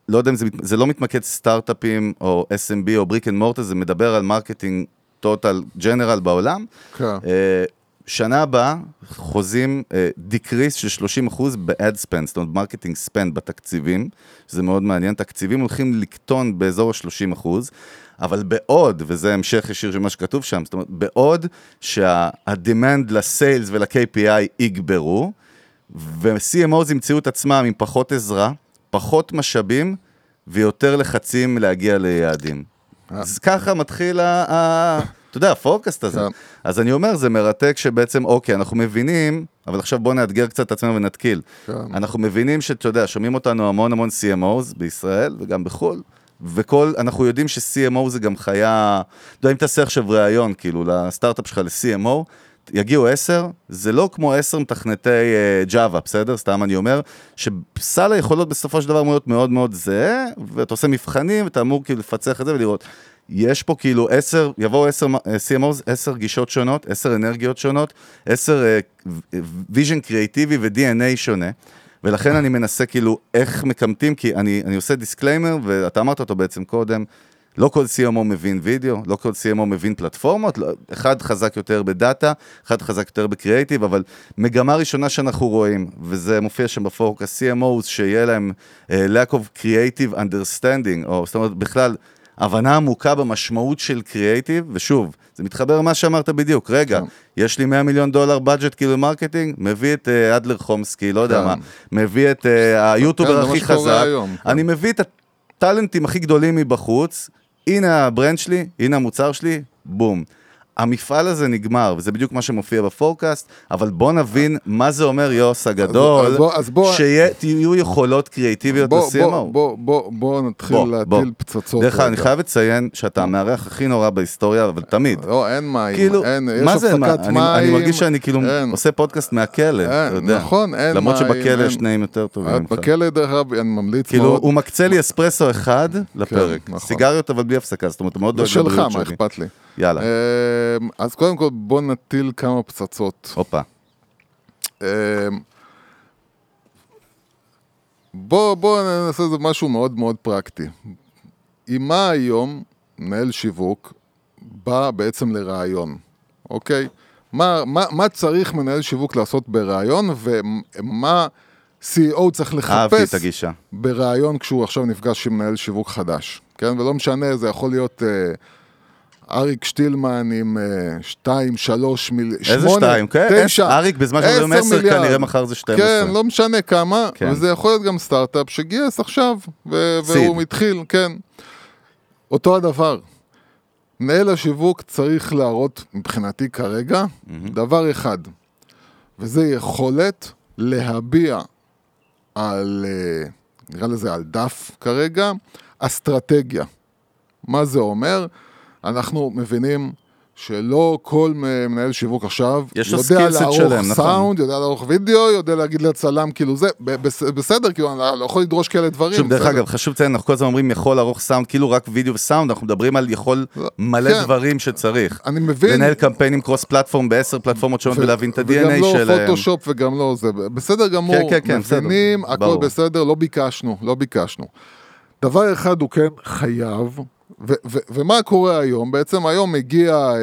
לא יודע אם זה, זה לא מתמקד סטארט-אפים או SMB או brick and mortar, זה מדבר על marketing total general בעולם.
כן.
אה, שנה הבאה חוזים decrease של 30% ב-ad spend, זאת אומרת marketing spend בתקציבים, שזה מאוד מעניין, תקציבים הולכים לקטון באזור ה-30%, אבל בעוד, וזה המשך ישיר של מה שכתוב שם, זאת אומרת, בעוד שה-demand לסיילס ול-KPI יגברו, ו-CMOs ימצאו את עצמם עם פחות עזרה, פחות משאבים ויותר לחצים להגיע ליעדים. אז ככה מתחיל ה... ה- אתה יודע, הפורקאסט הזה.
כן.
אז אני אומר, זה מרתק שבעצם, אוקיי, אנחנו מבינים, אבל עכשיו בואו נאתגר קצת את עצמנו ונתקיל.
כן.
אנחנו מבינים שאתה יודע, שומעים אותנו המון המון CMOs בישראל וגם בחו"ל, וכל, אנחנו יודעים ש-CMO זה גם חיה, אתה יודע, אם תעשה עכשיו ראיון, כאילו, לסטארט-אפ שלך ל-CMO, יגיעו עשר, זה לא כמו עשר מתכנתי ג'אווה, בסדר? סתם אני אומר, שסל היכולות בסופו של דבר להיות מאוד מאוד זהה, ואתה עושה מבחנים, ואתה אמור כאילו לפצח את זה ולראות. יש פה כאילו עשר, יבואו עשר אה, CMOs, עשר גישות שונות, עשר אנרגיות שונות, עשר vision creative ו-DNA שונה. ולכן אני מנסה כאילו איך מקמטים, כי אני, אני עושה disclaimer, ואתה אמרת אותו בעצם קודם, לא כל CMO מבין וידאו, לא כל CMO מבין פלטפורמות, לא, אחד חזק יותר ב data, אחד חזק יותר בקריאייטיב, אבל מגמה ראשונה שאנחנו רואים, וזה מופיע שם בפורבס, CMOs שיהיה להם uh, lack of creative understanding, או זאת אומרת בכלל, הבנה עמוקה במשמעות של קריאייטיב, ושוב, זה מתחבר למה שאמרת בדיוק, רגע,
כן.
יש לי 100 מיליון דולר budget כאילו marketing, מביא את אה, אדלר חומסקי, לא יודע
כן.
מה, מביא את אה, היוטיובר הכי חזק,
היום, כן.
אני מביא את הטאלנטים הכי גדולים מבחוץ, הנה ה brand שלי, הנה המוצר שלי, בום. המפעל הזה נגמר, וזה בדיוק מה שמופיע ב forecast, אבל בוא נבין מה זה אומר ה-use הגדול, שתהיו יכולות קריאיטיביות ל-CMO.
בוא, בוא, בוא, בוא נתחיל
בוא,
להטיל
בוא.
פצצות.
דרך אגב, אני. חייב לציין שאתה המארח הכי נורא בהיסטוריה, אבל תמיד.
לא, אין מים,
כאילו,
אין, יש
מה מה,
הפסקת
אני,
מים.
אני מרגיש שאני כאילו
אין.
עושה פודקאסט מהכלא, אתה יודע.
נכון, אין
למרות
מים,
שבכלא יש. תנאים יותר טובים ממך.
בכלא, דרך אגב, אני ממליץ
כאילו,
מאוד.
הוא מקצה לי אספרסו אחד לפרק.
נכון.
סיגריות אבל בלי הפסקה, זאת אומרת, מאוד דואג
שלך,
לבריאות
מה
שלי.
אכפת לי.
יאללה,
אמ, אז קודם כל, בוא נטיל כמה פצצות.
הופה.
אמ, בוא, בוא נעשה איזה משהו מאוד מאוד פרקטי. עם מה היום מנהל שיווק בא בעצם לרעיון, אוקיי? מה, מה, מה צריך מנהל שיווק לעשות ברעיון ומה CEO צריך לחפש. ברעיון כשהוא עכשיו נפגש עם מנהל שיווק חדש, כן? ולא משנה, זה יכול להיות אה, אריק שטילמן עם אה, שתיים, שלוש מיליון,
איזה שתיים? כן,
תשע,
אריק בזמן שאנחנו מדברים
עשר
10,
מיליארד.
כנראה מחר זה 12.
כן, לא משנה כמה,
כן.
וזה יכול להיות גם סטארט-אפ שגייס עכשיו, ו-. והוא מתחיל, כן. אותו הדבר. מנהל השיווק צריך להראות, מבחינתי כרגע, דבר אחד, וזה יכולת להביע על, אה, נקרא לזה על דף כרגע, אסטרטגיה. מה זה אומר? אנחנו מבינים שלא כל מנהל שיווק עכשיו
יש
יודע לערוך
שלם, נכון.
סאונד, יודע לערוך וידאו, יודע להגיד לצלם כאילו זה, בסדר, כאילו, אני לא יכול לדרוש כאלה דברים.
שוב, דרך. אגב, חשוב לציין, אנחנו כל הזמן אומרים יכול לערוך סאונד, כאילו רק וידאו וסאונד, אנחנו מדברים על יכול מלא
כן.
דברים שצריך.
אני מבין.
לנהל קמפיינים קרוס פלטפורם בעשר פלטפורמות שונות ולהבין את
וגם
ה-DNA
לא
שלהם.
פוטושופ וגם לא זה, בסדר גמור,
כן, כן, כן, בסדר.
מבינים, הכל. בסדר, לא ביקשנו, לא ביקשנו. דבר אחד הוא כן חייב, ו- ו- ומה קורה היום? בעצם היום מגיע, אה,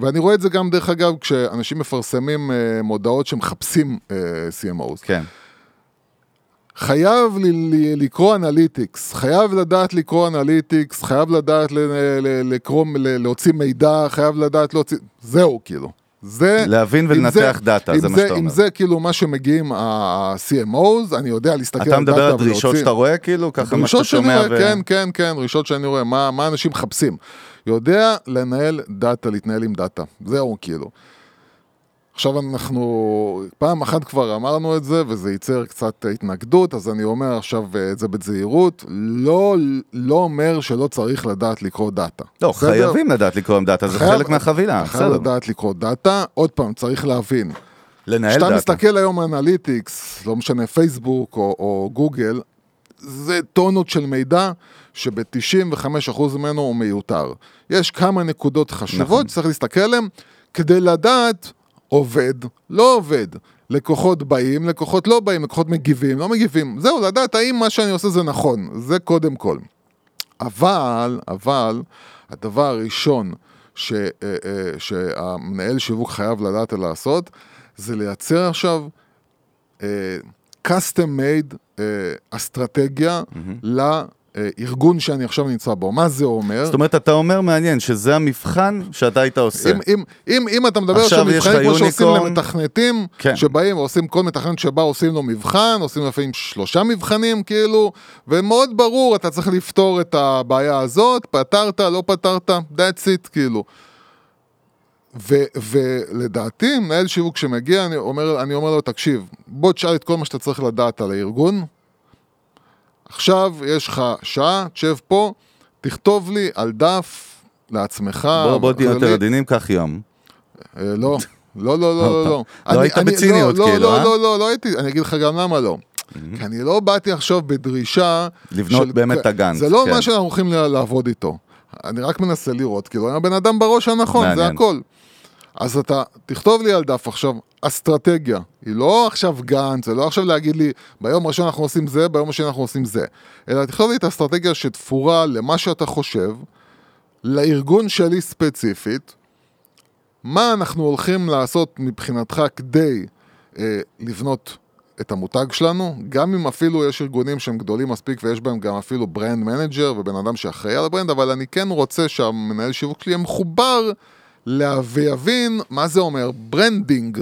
ואני רואה את זה גם דרך אגב, כשאנשים מפרסמים אה, מודעות שמחפשים אה, CMOs.
כן.
חייב ל- ל- לקרוא analytics, חייב לדעת לקרוא analytics, חייב לדעת ל- ל- לקרוא, ל- להוציא מידע, חייב לדעת להוציא, זהו כאילו. זה,
להבין
אם
ולנתח
זה-
data,
אם
זה מה שאתה
אם
אומר.
זה כאילו מה שמגיעים ה-CMOs, אני יודע להסתכל
אתה
על data
מדבר על
ולהוציא.
דרישות שאתה רואה, כאילו, ככה מה שאתה שומע
רואה, כן, כן, כן, דרישות שאני רואה, מה, מה אנשים מחפשים. יודע לנהל data, להתנהל עם data, זהו כאילו. עכשיו אנחנו, פעם אחת כבר אמרנו את זה, וזה ייצר קצת התנגדות, אז אני אומר עכשיו אה, את זה בזהירות, לא, לא אומר שלא צריך לדעת לקרוא data.
לא,
בסדר?
חייבים לדעת לקרוא data, זה
חייב-
חלק מהחבילה,
חייב
בסדר.
לדעת לקרוא data, עוד פעם, צריך להבין.
לנהל
כשאתה
data.
מסתכל היום analytics, לא משנה פייסבוק או, או גוגל, זה טונות של מידע שב-95% ממנו הוא מיותר. יש כמה נקודות חשובות
נכון.
שצריך להסתכל עליהן כדי לדעת עובד, לא עובד. לקוחות באים, לקוחות לא באים, לקוחות מגיבים, לא מגיבים. זהו, לדעת האם מה שאני עושה זה נכון, זה קודם כל. אבל, אבל, הדבר הראשון ש, אה, אה, שהמנהל שיווק חייב לדעת לעשות, זה לייצר עכשיו אה, custom made אסטרטגיה לארגון שאני עכשיו נמצא בו. מה זה אומר?
זאת אומרת, אתה אומר מעניין, שזה המבחן שאתה היית עושה.
אם, אם, אם, אם אתה מדבר
עכשיו
מבחנים כמו שעושים
יוניקורן.
למתכנתים,
כן.
שבאים ועושים, כל מתכנת שבא עושים לו מבחן, עושים לפעמים שלושה מבחנים כאילו, ומאוד ברור, אתה צריך לפתור את הבעיה הזאת, פתרת, לא פתרת, that's it כאילו. ו- ולדעתי, מנהל שיווק שמגיע, אני אומר, אני אומר לו, תקשיב, בוא תשאל את כל מה שאתה צריך לדעת על הארגון. עכשיו יש לך שעה, תשב פה, תכתוב לי על דף לעצמך.
בוא, בוא תהיה יותר. עדינים, קח יום.
אה, לא, לא, לא, לא, לא, לא.
לא היית בציניות,
לא,
כאילו,
לא,
אה?
לא, לא, לא הייתי, אני אגיד לך גם למה לא. כי אני לא באתי עכשיו בדרישה...
לבנות באמת את הגאנט,
זה לא
כן.
מה שאנחנו הולכים לעבוד איתו. אני רק מנסה לראות, כאילו, אני הבן אדם בראש הנכון, זה. הכל. אז אתה, תכתוב לי על דף עכשיו, אסטרטגיה. היא לא עכשיו גאנט, זה לא עכשיו להגיד לי, ביום הראשון אנחנו עושים זה, ביום השני אנחנו עושים זה. אלא תכתוב לי את האסטרטגיה שתפורה למה שאתה חושב, לארגון שלי ספציפית, מה אנחנו הולכים לעשות מבחינתך כדי אה, לבנות את המותג שלנו, גם אם אפילו יש ארגונים שהם גדולים מספיק ויש בהם גם אפילו brand manager ובן אדם שאחראי על ה brand, אבל אני כן רוצה שהמנהל שיווק שלי יהיה מחובר לה- ויבין מה זה אומר branding,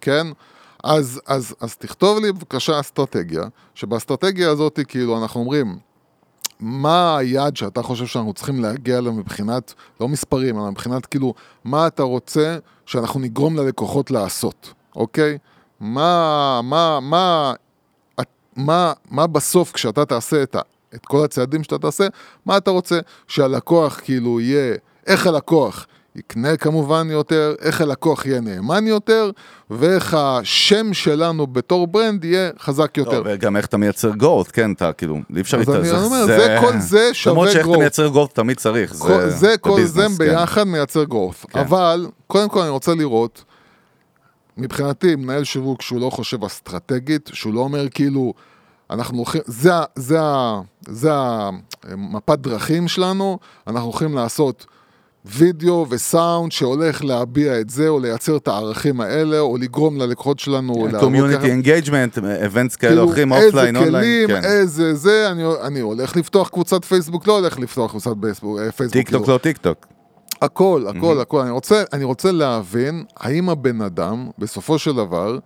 כן? אז, אז, אז תכתוב לי בבקשה אסטרטגיה, שבאסטרטגיה הזאת כאילו אנחנו אומרים, מה היעד שאתה חושב שאנחנו צריכים להגיע אליו מבחינת, לא מספרים, אלא מבחינת כאילו, מה אתה רוצה שאנחנו נגרום ללקוחות לעשות, אוקיי? מה, מה, מה, מה, מה בסוף כשאתה תעשה את, ה, את כל הצעדים שאתה תעשה, מה אתה רוצה שהלקוח כאילו יהיה, איך הלקוח יקנה כמובן יותר, איך הלקוח יהיה נאמן יותר, ואיך השם שלנו בתור ברנד יהיה חזק יותר.
לא, וגם איך אתה מייצר גורט, כן, אתה כאילו, אי אפשר
אז
להתעזר.
אני אומר, זה- כל זה שווה
למרות שאיך
growth.
אתה מייצר גורט תמיד צריך, זה
כל, זה, כל זה
כן.
ביחד מייצר גרוף.
כן.
אבל, קודם כל אני רוצה לראות, מבחינתי, מנהל שיווק שהוא לא חושב אסטרטגית, שהוא לא אומר כאילו, אנחנו הולכים, זה, זה, זה המפת דרכים שלנו, אנחנו הולכים לעשות וידאו וסאונד שהולך להביע את זה, או לייצר את הערכים האלה, או לגרום ללקוחות שלנו.
community engagement, events כאלה
כאילו, איזה
offline, online,
כלים,
כן.
איזה זה, אני, אני הולך לפתוח קבוצת פייסבוק, לא הולך לפתוח קבוצת פייסבוק.
טיק טוק
כאילו.
לא טיק טוק.
הכל, הכל, הכל. אני רוצה, אני רוצה להבין האם הבן אדם, בסופו של דבר,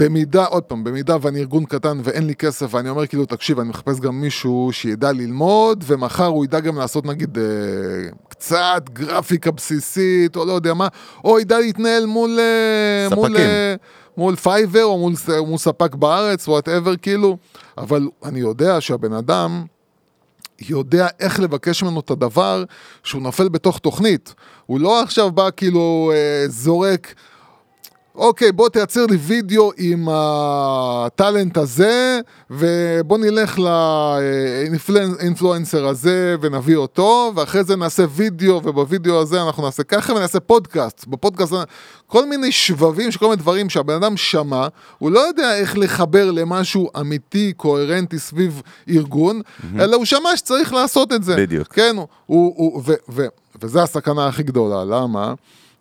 במידה, עוד פעם, במידה ואני ארגון קטן ואין לי כסף, ואני אומר כאילו, תקשיב, אני מחפש גם מישהו שידע ללמוד, ומחר הוא ידע גם לעשות נגיד אה, קצת גרפיקה בסיסית, או לא יודע מה, או ידע להתנהל מול... אה, מול
ספקים.
אה, מול פייבר או מול, מול ספק בארץ, whatever, כאילו, אבל אני יודע שהבן אדם, יודע איך לבקש ממנו את הדבר שהוא נופל בתוך תוכנית. הוא לא עכשיו בא כאילו אה, זורק, אוקיי, בוא תייצר לי וידאו עם הטאלנט הזה, ובוא נלך לאינפלואנסר הזה ונביא אותו, ואחרי זה נעשה וידאו, ובווידאו הזה אנחנו נעשה ככה, ונעשה פודקאסט. בפודקאסט, כל מיני שבבים, כל מיני דברים שהבן אדם שמע, הוא לא יודע איך לחבר למשהו אמיתי, קוהרנטי סביב ארגון, mm-hmm. אלא הוא שמע שצריך לעשות את זה.
בדיוק.
כן, הוא, הוא, ו, ו, וזו הסכנה הכי גדולה, למה?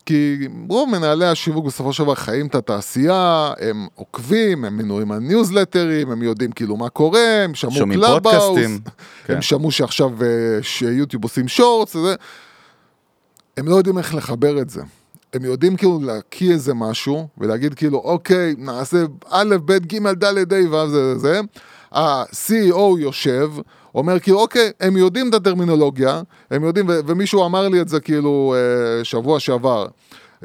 כי רוב מנהלי השיווק בסופו של דבר חיים את התעשייה, הם עוקבים, הם מנויים על ניוזלטרים, הם יודעים כאילו מה קורה, הם שמעו קלאבהאוס, (laughs) כן. הם שמעו שעכשיו אה, שיוטיוב עושים shorts, וזה. הם לא יודעים איך לחבר את זה. הם יודעים כאילו להקיא איזה משהו, ולהגיד כאילו, אוקיי, נעשה א', ב', ג', ד', ה', ו', זה, זה. ה-CEO יושב, אומר כאילו, אוקיי, הם יודעים את הטרמינולוגיה, הם יודעים, ו- ומישהו אמר לי את זה כאילו אה, שבוע שעבר.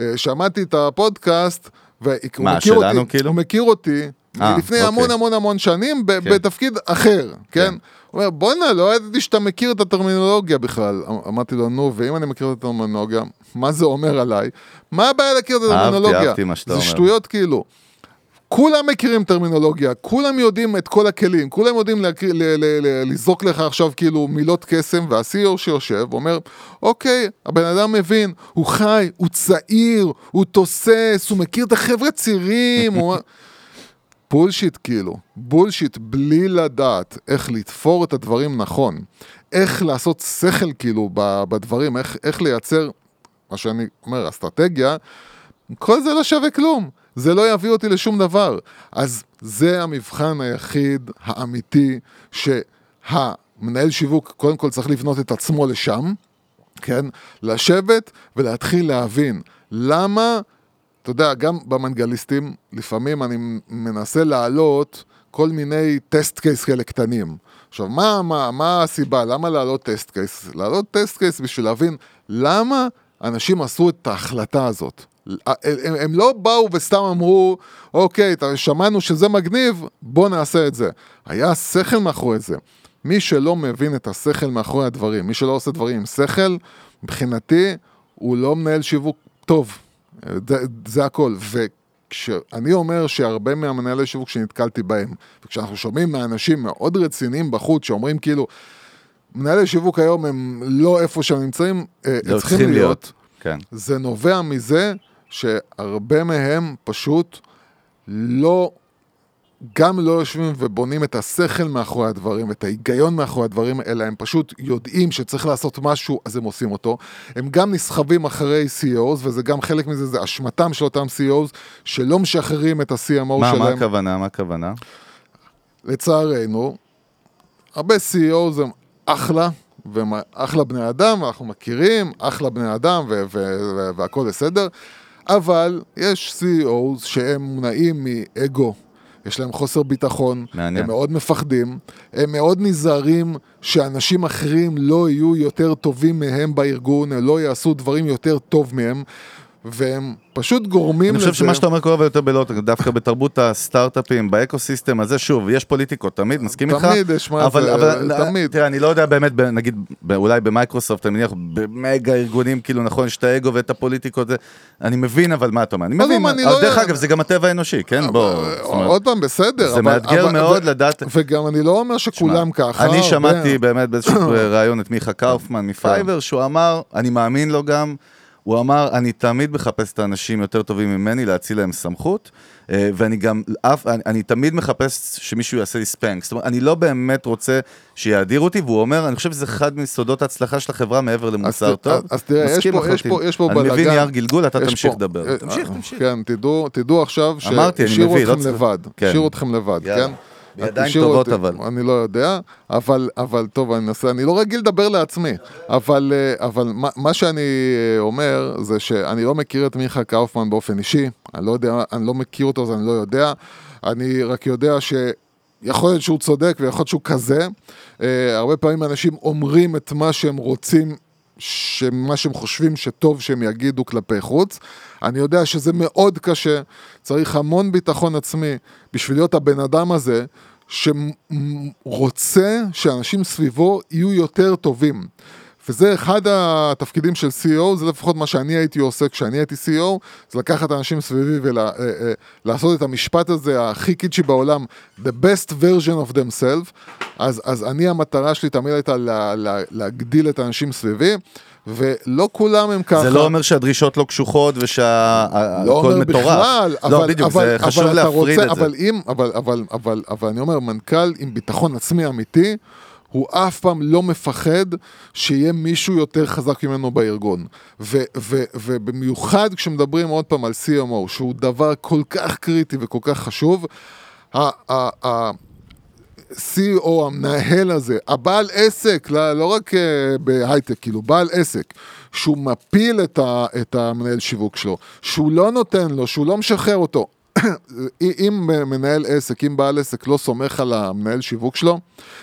אה, שמעתי את הפודקאסט, והוא
מה,
מכיר
שלנו
אותי,
כאילו?
הוא מכיר אותי,
אה,
לפני
אוקיי.
המון המון המון שנים, ב-
כן.
בתפקיד אחר, כן?
כן.
הוא אומר, בואנה, לא ידעתי שאתה מכיר את הטרמינולוגיה בכלל. אמ- אמרתי לו, נו, ואם אני מכיר את הטרמינולוגיה, מה זה אומר עליי? מה הבעיה להכיר את
אהבתי,
הטרמינולוגיה?
אהבתי מה שאתה
זה
אומר.
שטויות כאילו. כולם מכירים טרמינולוגיה, כולם יודעים את כל הכלים, כולם יודעים לזרוק לך עכשיו כאילו מילות קסם, וה-CEO שיושב אומר, אוקיי, הבן אדם מבין, הוא חי, הוא צעיר, הוא תוסס, הוא מכיר את החבר'ה צעירים, הוא... (laughs) בולשיט כאילו, בולשיט בלי לדעת איך לתפור את הדברים נכון, איך לעשות שכל כאילו בדברים, איך, איך לייצר, מה שאני אומר, אסטרטגיה, כל זה לא שווה כלום, זה לא יביא אותי לשום דבר. אז זה המבחן היחיד האמיתי שהמנהל שיווק קודם כל צריך לבנות את עצמו לשם, כן? לשבת ולהתחיל להבין למה, אתה יודע, גם במנגליסטים, לפעמים אני מנסה להעלות כל מיני טסט קייס כאלה קטנים. עכשיו, מה, מה, מה הסיבה? למה להעלות טסט קייס? להעלות טסט קייס בשביל להבין למה אנשים עשו את ההחלטה הזאת. הם, הם לא באו וסתם אמרו, אוקיי, שמענו שזה מגניב, בוא נעשה את זה. היה שכל מאחורי זה. מי שלא מבין את השכל מאחורי הדברים, מי שלא עושה דברים עם שכל, מבחינתי, הוא לא מנהל שיווק טוב. זה, זה הכל. וכשאני אומר שהרבה מהמנהלי שיווק שנתקלתי בהם, וכשאנחנו שומעים מאנשים מאוד רציניים בחוץ, שאומרים כאילו, מנהלי שיווק היום הם לא איפה שהם נמצאים, אה,
לא
צריכים להיות. להיות.
כן.
זה נובע מזה שהרבה מהם פשוט לא, גם לא יושבים ובונים את השכל מאחורי הדברים, את ההיגיון מאחורי הדברים, אלא הם פשוט יודעים שצריך לעשות משהו, אז הם עושים אותו. הם גם נסחבים אחרי CEOs, וזה גם חלק מזה, זה אשמתם של אותם CEOs, שלא משחררים את ה-CMO
מה,
שלהם.
מה הכוונה? מה הכוונה?
לצערנו, הרבה CEOs הם אחלה, והם אחלה בני אדם, אנחנו מכירים, אחלה בני אדם והכל בסדר, אבל יש CEOs שהם מונעים מאגו, יש להם חוסר ביטחון,
מעניין.
הם מאוד מפחדים, הם מאוד נזהרים שאנשים אחרים לא יהיו יותר טובים מהם בארגון, הם לא יעשו דברים יותר טוב מהם. והם פשוט גורמים
אני
לזה...
חושב שמה שאתה אומר קורה יותר בלוט, דווקא בתרבות הסטארט-אפים, ב ecosystem הזה, שוב, יש פוליטיקות, תמיד, מסכים איתך?
תמיד יש מה זה,
אבל,
תמיד.
תראה, אני לא יודע באמת, נגיד, אולי במייקרוסופט, אני מניח, במגה ארגונים, כאילו, נכון, יש את האגו ואת הפוליטיקות, אני מבין, אבל מה אתה אומר? אני מבין,
אני
אבל
לא-
דרך אגב, זה גם הטבע האנושי, כן? בוא,
עוד פעם, בסדר.
זה מאתגר מאוד לדעת-
וגם אני לא אומר שכולם ככה.
אני שמעתי (coughs) באמת באיזשהו ראיון את מיכה קאופמן מפייבר, שהוא אמר, אני מאמין לו גם, הוא אמר, אני תמיד מחפש את האנשים יותר טובים ממני להציל להם סמכות, אה, ואני גם, אף, אני, אני תמיד מחפש שמישהו יעשה לי ספנק. זאת אומרת, אני לא באמת רוצה שיאדירו אותי, והוא אומר, אני חושב שזה אחד מסודות ההצלחה של החברה מעבר למוסר
אז
טוב.
אז תראה, יש פה- יש. פה- יש פה
אני מבין
בלאגן.
נייר גלגול, אתה תמשיך לדבר.
אה,
תמשיך,
אה,
תמשיך.
כן, תדעו, תדעו עכשיו שהשאירו
לא
אתכם לבד.
כן.
השאירו אתכם לבד. כן?
בידיים טובות
אותי-
אבל.
אני לא יודע, אבל, אבל טוב, אני אנסה, אני לא רגיל לדבר לעצמי, אבל, אה, אבל מה, מה שאני אה, אומר זה שאני לא מכיר את מיכה קאופמן באופן אישי, אני לא יודע, אני לא מכיר אותו אז אני לא יודע, אני רק יודע ש... יכול להיות שהוא צודק ויכול להיות שהוא כזה. Uh, הרבה פעמים אנשים אומרים את מה שהם רוצים, שמה שהם חושבים שטוב שהם יגידו כלפי חוץ. אני יודע שזה מאוד קשה, צריך המון ביטחון עצמי בשביל להיות הבן אדם הזה, שרוצה שאנשים סביבו יהיו יותר טובים. וזה אחד התפקידים של CEO, זה לפחות מה שאני הייתי עושה כשאני הייתי CEO, זה לקחת אנשים סביבי ולעשות אה, את המשפט הזה הכי קיצ'י בעולם, the best version of themselves, אז, אז אני המטרה שלי תמיד הייתה לה, לה, להגדיל את האנשים סביבי. ולא כולם הם ככה.
זה לא אומר שהדרישות לא קשוחות ושהכל
לא אומר
מטורף.
בכלל,
לא,
אבל,
בדיוק,
אבל,
זה חשוב
אבל אתה
להפריד
רוצה,
את זה.
אבל אם, אבל, אבל, אבל, אבל אני אומר, מנכ"ל עם ביטחון עצמי אמיתי, הוא אף פעם לא מפחד שיהיה מישהו יותר חזק ממנו בארגון. ו, ו, ובמיוחד כשמדברים עוד פעם על CMO, שהוא דבר כל כך קריטי וכל כך חשוב, ה- ה- ה- CEO, המנהל הזה, הבעל עסק, לא, לא רק uh, בהייטק, כאילו, בעל עסק, שהוא מפיל את, ה, את המנהל שיווק שלו, שהוא לא נותן לו, שהוא לא משחרר אותו. אם מנהל עסק, אם בעל עסק לא סומך על המנהל שיווק שלו,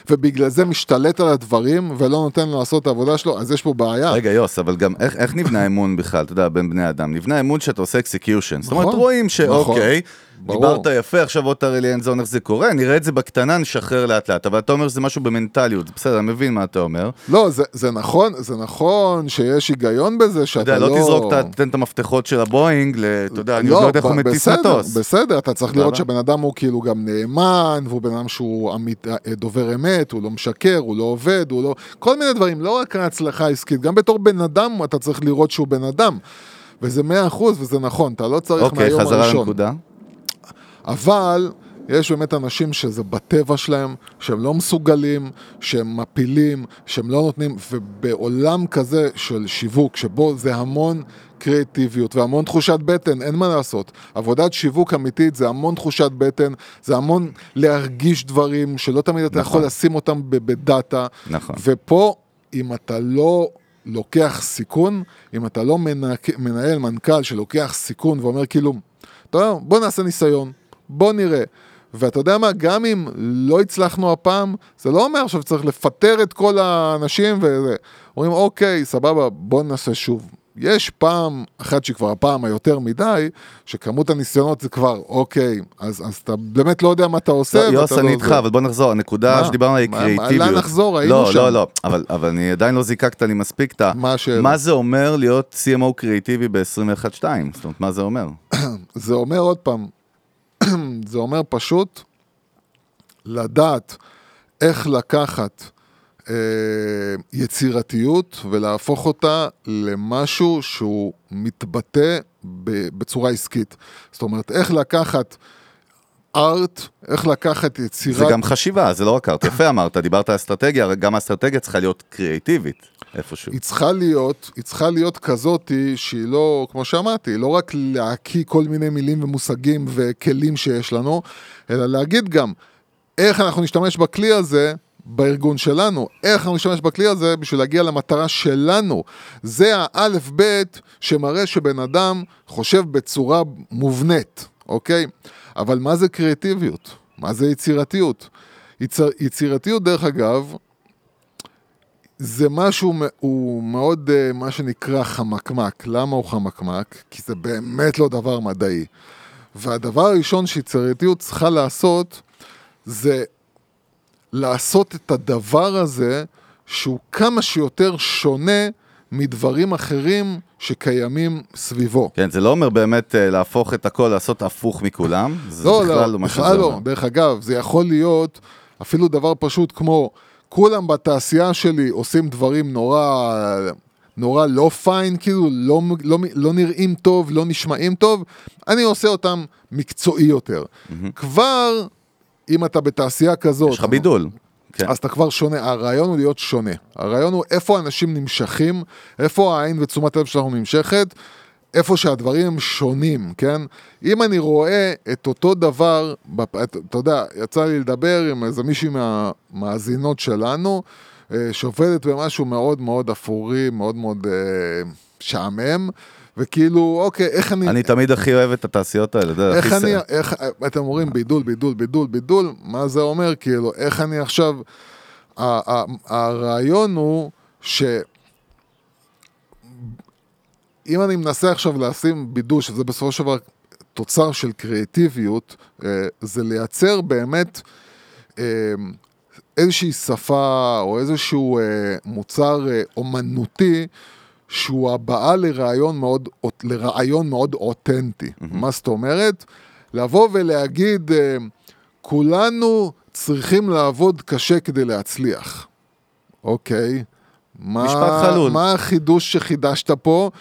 ובגלל זה משתלט על הדברים ולא נותן לו לעשות את העבודה שלו, אז יש פה בעיה.
רגע, יוס, אבל גם איך, איך נבנה אמון בכלל, אתה יודע, בין בני אדם? נבנה אמון שאתה עושה execution. זאת אומרת,
נכון,
רואים שאוקיי,
נכון, ברור.
דיברת יפה, עכשיו בוא תראה לי in zone איך זה קורה, נראה את זה בקטנה, נשחרר לאט לאט. אבל אתה אומר שזה משהו במנטליות, בסדר, אני מבין מה אתה אומר.
לא, זה, זה נכון, זה נכון שיש היגיון בזה
אתה
שאתה
יודע,
לא...
לא תזרוק, תתן את המפתחות של הבואינג, אתה יודע, אני עוד לא יודע איך הוא מטיס מטוס.
בסדר, אתה צריך לראות. שבן אדם הוא כאילו גם נאמן, והוא בן אדם שהוא אמית, אה, דובר אמת, הוא לא משקר, הוא לא עובד, הוא לא... כל מיני דברים, לא רק ההצלחה העסקית, גם בתור בן אדם אתה צריך לראות שהוא בן אדם. וזה מאה אחוז, וזה נכון, אתה לא צריך
אוקיי,
מהיום
חזרה
הראשון.
לנקודה.
אבל יש באמת אנשים שזה בטבע שלהם, שהם לא מסוגלים, שהם מפילים, שהם לא נותנים, ובעולם כזה של שיווק, שבו זה המון קריאטיביות והמון תחושת בטן, אין מה לעשות. עבודת שיווק אמיתית זה המון תחושת בטן, זה המון להרגיש דברים שלא תמיד אתה
נכון.
יכול לשים אותם בדאטה.
נכון.
ופה, אם אתה לא לוקח סיכון, אם אתה לא. מנהל, מנכ"ל שלוקח סיכון ואומר כאילו, אתה יודע, בוא נעשה ניסיון, בוא נראה. ואתה יודע מה, גם אם לא הצלחנו הפעם, זה לא אומר עכשיו צריך לפטר את כל האנשים וזה. אומרים, אוקיי, סבבה, בוא נעשה שוב. יש פעם אחת שהיא כבר הפעם היותר מדי, שכמות הניסיונות זה כבר, אוקיי, אז, אז אתה באמת לא יודע מה אתה עושה.
לא, יוס,
לא
אני
זה.
איתך, אבל בוא נחזור, הנקודה? שדיברנו על
מה-
קריאיטיביות.
לאן נחזור? היינו
לא,
שם.
לא, לא, אבל אבל אני עדיין לא זיקקת לי מספיק את ה...
מה השאלה?
מה זה אומר להיות CMO קריאיטיבי ב-21-2? זאת אומרת, מה זה אומר? (coughs)
זה אומר עוד פעם, (clears throat) זה אומר פשוט לדעת איך לקחת אה, יצירתיות ולהפוך אותה למשהו שהוא מתבטא בצורה עסקית. זאת אומרת, איך לקחת ארט, איך לקחת יצירת...
זה גם חשיבה, זה לא רק ארט. יפה אמרת, דיברת על אסטרטגיה, גם האסטרטגיה צריכה להיות קריאיטיבית, איפשהו.
היא צריכה להיות, היא צריכה להיות כזאתי שהיא לא, כמו שאמרתי, לא רק להקיא כל מיני מילים ומושגים וכלים שיש לנו, אלא להגיד גם איך אנחנו נשתמש בכלי הזה בארגון שלנו, איך אנחנו נשתמש בכלי הזה בשביל להגיע למטרה שלנו. זה האלף בית שמראה שבן אדם חושב בצורה מובנית, אוקיי? אבל מה זה קריאטיביות? מה זה יצירתיות? יצר, יצירתיות, דרך אגב, זה משהו, הוא מאוד, אה, מה שנקרא חמקמק. למה הוא חמקמק? כי זה באמת לא דבר מדעי. והדבר הראשון שיצירתיות צריכה לעשות, זה לעשות את הדבר הזה שהוא כמה שיותר שונה מדברים אחרים שקיימים סביבו.
כן, זה לא אומר באמת אה, להפוך את הכל, לעשות הפוך מכולם. זה
לא,
בכלל
לא,
לא
בכלל לא.
אומר.
דרך אגב, זה יכול להיות אפילו דבר פשוט כמו, כולם בתעשייה שלי עושים דברים נורא, נורא לא פיין, כאילו לא, לא, לא נראים טוב, לא נשמעים טוב, אני עושה אותם מקצועי יותר. כבר, אם אתה בתעשייה כזאת...
יש לך בידול. כן.
אז אתה כבר שונה, הרעיון הוא להיות שונה. הרעיון הוא איפה אנשים נמשכים, איפה העין ותשומת הלב שלנו נמשכת, איפה שהדברים הם שונים, כן? אם אני רואה את אותו דבר, בפ- את- אתה יודע, יצא לי לדבר עם איזה מישהי מהמאזינות שלנו, אה, שעובדת במשהו מאוד מאוד אפורי, מאוד מאוד אה, משעמם, וכאילו, אוקיי, איך אני...
אני תמיד הכי אוהב את התעשיות האלה, אתה יודע,
איך
הכי
אני. איך, אתם אומרים בידול, בידול, בידול, בידול, מה זה אומר? כאילו, איך אני עכשיו... הרעיון הוא ש... אם אני מנסה עכשיו לשים בידול, שזה בסופו של דבר תוצר של קריאטיביות, אה, זה לייצר באמת אה, איזושהי שפה או איזשהו אה, מוצר אומנותי שהוא הבעה לרעיון מאוד, לרעיון מאוד אותנטי. Mm-hmm. מה זאת אומרת? לבוא ולהגיד, אה, כולנו צריכים לעבוד קשה כדי להצליח. אוקיי.
משפט חלול.
מה החידוש שחידשת פה?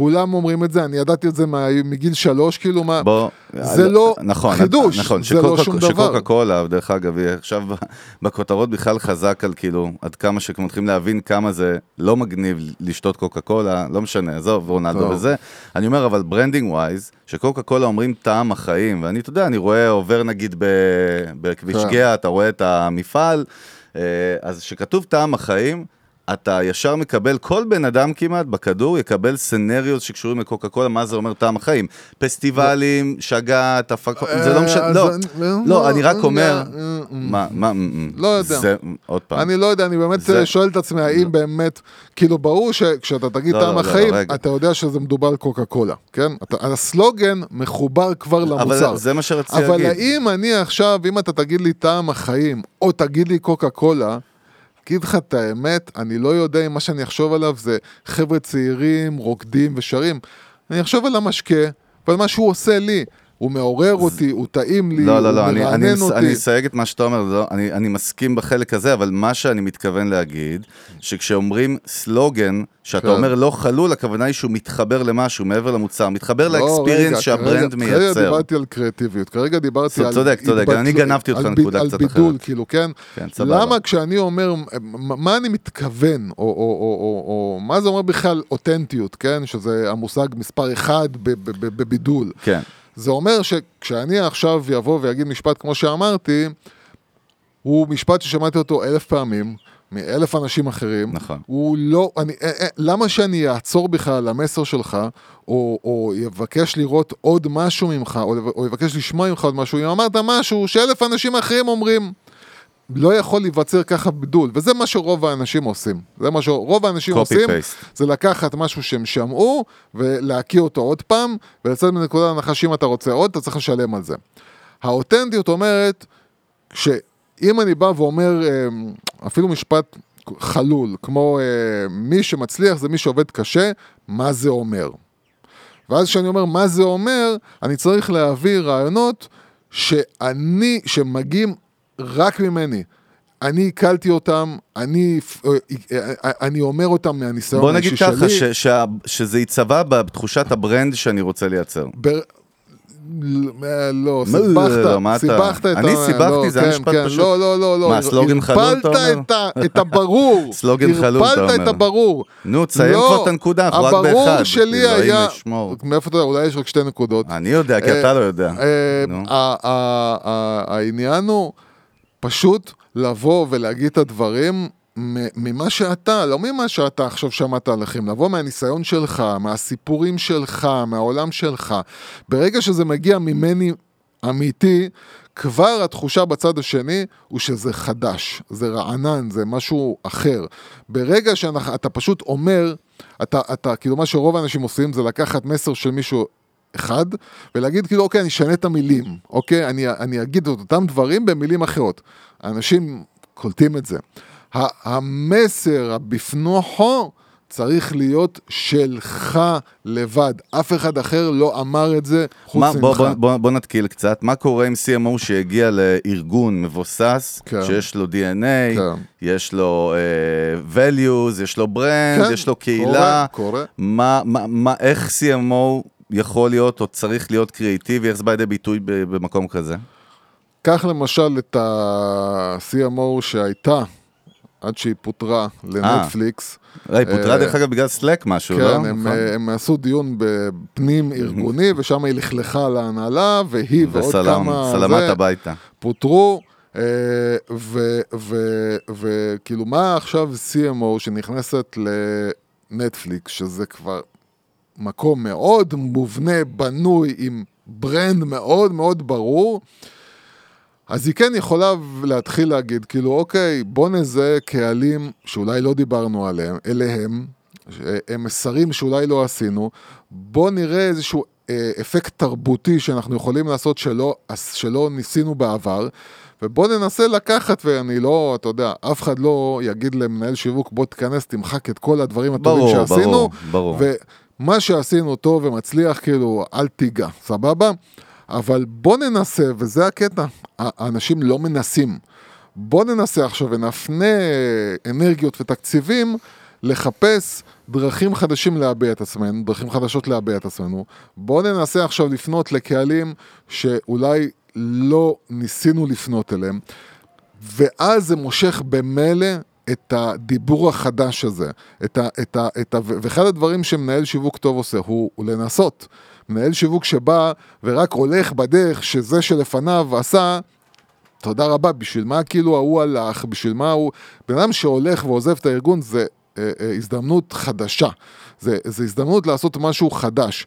כולם אומרים את זה, אני ידעתי את זה מגיל שלוש, כאילו מה,
בוא,
זה לא נכון, חידוש,
נכון,
זה לא שום דבר.
שקוקה קולה, דרך אגב, היא עכשיו בכותרות בכלל חזק על כאילו, עד כמה שמתחילים להבין כמה זה לא מגניב לשתות קוקה קולה, לא משנה, עזוב, רונלדו וזה. אני אומר, אבל branding wise, שקוקה קולה אומרים טעם החיים, ואני, אתה יודע, אני רואה, עובר נגיד בכביש כן. גאה, אתה רואה את המפעל, אה, אז שכתוב טעם החיים, אתה ישר מקבל, כל בן אדם כמעט בכדור יקבל scenarios שקשורים לקוקה קולה, מה זה אומר טעם החיים. פסטיבלים, שגעת, הפקות, זה לא משנה, לא, לא, אני רק אומר, מה, מה,
לא יודע, עוד פעם. אני לא יודע, אני באמת שואל את עצמי, האם באמת, כאילו ברור שכשאתה תגיד טעם החיים, אתה יודע שזה מדובר על קוקה קולה, כן? הסלוגן מחובר כבר למוצר.
אבל זה מה שרציתי להגיד.
אבל האם אני עכשיו, אם אתה תגיד לי טעם החיים, או תגיד לי קוקה קולה, אגיד לך את האמת, אני לא יודע אם מה שאני אחשוב עליו זה חבר'ה צעירים, רוקדים ושרים. אני אחשוב על המשקה ועל מה שהוא עושה לי. הוא מעורר אותי, הוא טעים לי,
לא, לא, לא,
הוא
אני,
מרענן
אני,
אותי.
אני אסייג את מה שאתה אומר, לא, אני, אני מסכים בחלק הזה, אבל מה שאני מתכוון להגיד, שכשאומרים סלוגן, שאתה
כן.
אומר לא חלול, הכוונה היא שהוא מתחבר למשהו, מעבר למוצר, מתחבר
לא,
לאקספיריאנס שהברנד
כרגע,
מייצר.
כרגע דיברתי על קריאטיביות, כרגע דיברתי על...
צודק, צודק, אני גנבתי אותך
ביד-
קצת
על בידול,
אחרת.
כאילו, כן?
כן, סבבה.
למה כשאני אומר, מה אני מתכוון, או, או, או, או, או מה זה אומר בכלל אותנטיות, כן? שזה המושג מספר אחד בבידול.
כן.
זה אומר שכשאני עכשיו אבוא ואגיד משפט כמו שאמרתי, הוא משפט ששמעתי אותו אלף פעמים, מאלף אנשים אחרים.
נכון.
הוא לא, אני, אה, אה, למה שאני אעצור בכלל על המסר שלך, או, או יבקש לראות עוד משהו ממך, או, או יבקש לשמוע ממך עוד משהו, אם אמרת משהו שאלף אנשים אחרים אומרים. לא יכול להיווצר ככה בידול, וזה מה שרוב האנשים עושים. זה מה שרוב האנשים
Copy
עושים,
paste.
זה לקחת משהו שהם שמעו, ולהקיא אותו עוד פעם, ולצאת מנקודת הנחה שאם אתה רוצה עוד, אתה צריך לשלם על זה. האותנטיות אומרת, שאם אני בא ואומר אה, אפילו משפט חלול, כמו אה, מי שמצליח זה מי שעובד קשה, מה זה אומר? ואז כשאני אומר מה זה אומר, אני צריך להביא רעיונות שאני, שמגיעים רק ממני. אני הקלתי אותם, אני, אה, אה, אני אומר אותם מהניסיון
בוא
האישי
נגיד
שלי.
ככה, ש- שה- שזה ייצבע בתחושת הברנד שאני רוצה לייצר.
בר... אה, לא, סיבכת,
אתה-
סיבכת את ה...
אני סיבכתי,
לא,
זה היה
כן,
משפט
כן,
פשוט.
לא, לא, לא, לא.
מה, סלוגן חלול, אתה אומר?
את הברור. (laughs)
סלוגן חלול, אתה
הרפלת את
אומר.
הברור.
נו, תסיים
לא,
כבר את הנקודה, אנחנו רק באחד.
הברור שלי היה... מאיפה אתה יודע? אולי יש רק שתי נקודות.
אני יודע, כי
אה,
אתה לא יודע.
אה, העניין הוא פשוט לבוא ולהגיד את הדברים ממה שאתה, לא ממה שאתה עכשיו שמעת עליכם, לבוא מהניסיון שלך, מהסיפורים שלך, מהעולם שלך. ברגע שזה מגיע ממני אמיתי, כבר התחושה בצד השני הוא שזה חדש, זה רענן, זה משהו אחר. ברגע שאתה פשוט אומר, אתה, אתה, כאילו מה שרוב האנשים עושים זה לקחת מסר של מישהו אחד, ולהגיד כאילו, אוקיי, אני אשנה את המילים, אוקיי? אני, אני אגיד את אותם דברים במילים אחרות. אנשים קולטים את זה. המסר הבפנוכו צריך להיות שלך לבד. אף אחד אחר לא אמר את זה חוץ ממך.
בוא, בוא, בוא, בוא נתקיל קצת, מה קורה עם CMO שהגיע לארגון מבוסס,
כן.
שיש לו DNA,
כן.
יש לו uh, values, יש לו ברנד,
כן,
יש לו קהילה,
קורה, קורה.
מה, מה, מה, איך CMO יכול להיות או צריך להיות קריאיטיבי, איך זה בא לידי ביטוי במקום כזה?
קח למשל את ה-CMO שהייתה עד שהיא פוטרה לנטפליקס.
אה, היא פוטרה דרך אגב בגלל סלק משהו,
כן,
לא?
הם,
נכון?
הם עשו דיון בפנים ארגוני, ושם היא לכלכה להנהלה, והיא ועוד כמה...
סלמת
זה,
הביתה.
פוטרו, אה, וכאילו מה עכשיו CMO שנכנסת לנטפליקס, שזה כבר מקום מאוד מובנה, בנוי, עם ברנד מאוד מאוד ברור, אז היא כן יכולה להתחיל להגיד, כאילו, אוקיי, בוא נזהה קהלים שאולי לא דיברנו עליהם, אליהם, הם מסרים שאולי לא עשינו, בוא נראה איזשהו אה, אפקט תרבותי שאנחנו יכולים לעשות שלא, שלא ניסינו בעבר. ובוא ננסה לקחת, ואני לא, אתה יודע, אף אחד לא יגיד למנהל שיווק, בוא תיכנס, תמחק את כל הדברים הטובים
ברור,
שעשינו.
ברור, ברור.
ומה שעשינו טוב ומצליח, כאילו, אל תיגע, סבבה? אבל בוא ננסה, וזה הקטע, האנשים לא מנסים. בוא ננסה עכשיו ונפנה אנרגיות ותקציבים לחפש דרכים חדשים להביע את עצמנו, דרכים חדשות להביע את עצמנו. בואו ננסה עכשיו לפנות לקהלים שאולי לא ניסינו לפנות אליהם, ואז זה מושך במילא את הדיבור החדש הזה. את ה, את ה, את ה, ואחד הדברים שמנהל שיווק טוב עושה הוא, הוא לנסות. מנהל שיווק שבא ורק הולך בדרך שזה שלפניו עשה, תודה רבה, בשביל מה כאילו ההוא הלך, בשביל מה הוא... בן אדם שהולך ועוזב את הארגון זה אה, אה, הזדמנות חדשה. זה, זה הזדמנות לעשות משהו חדש.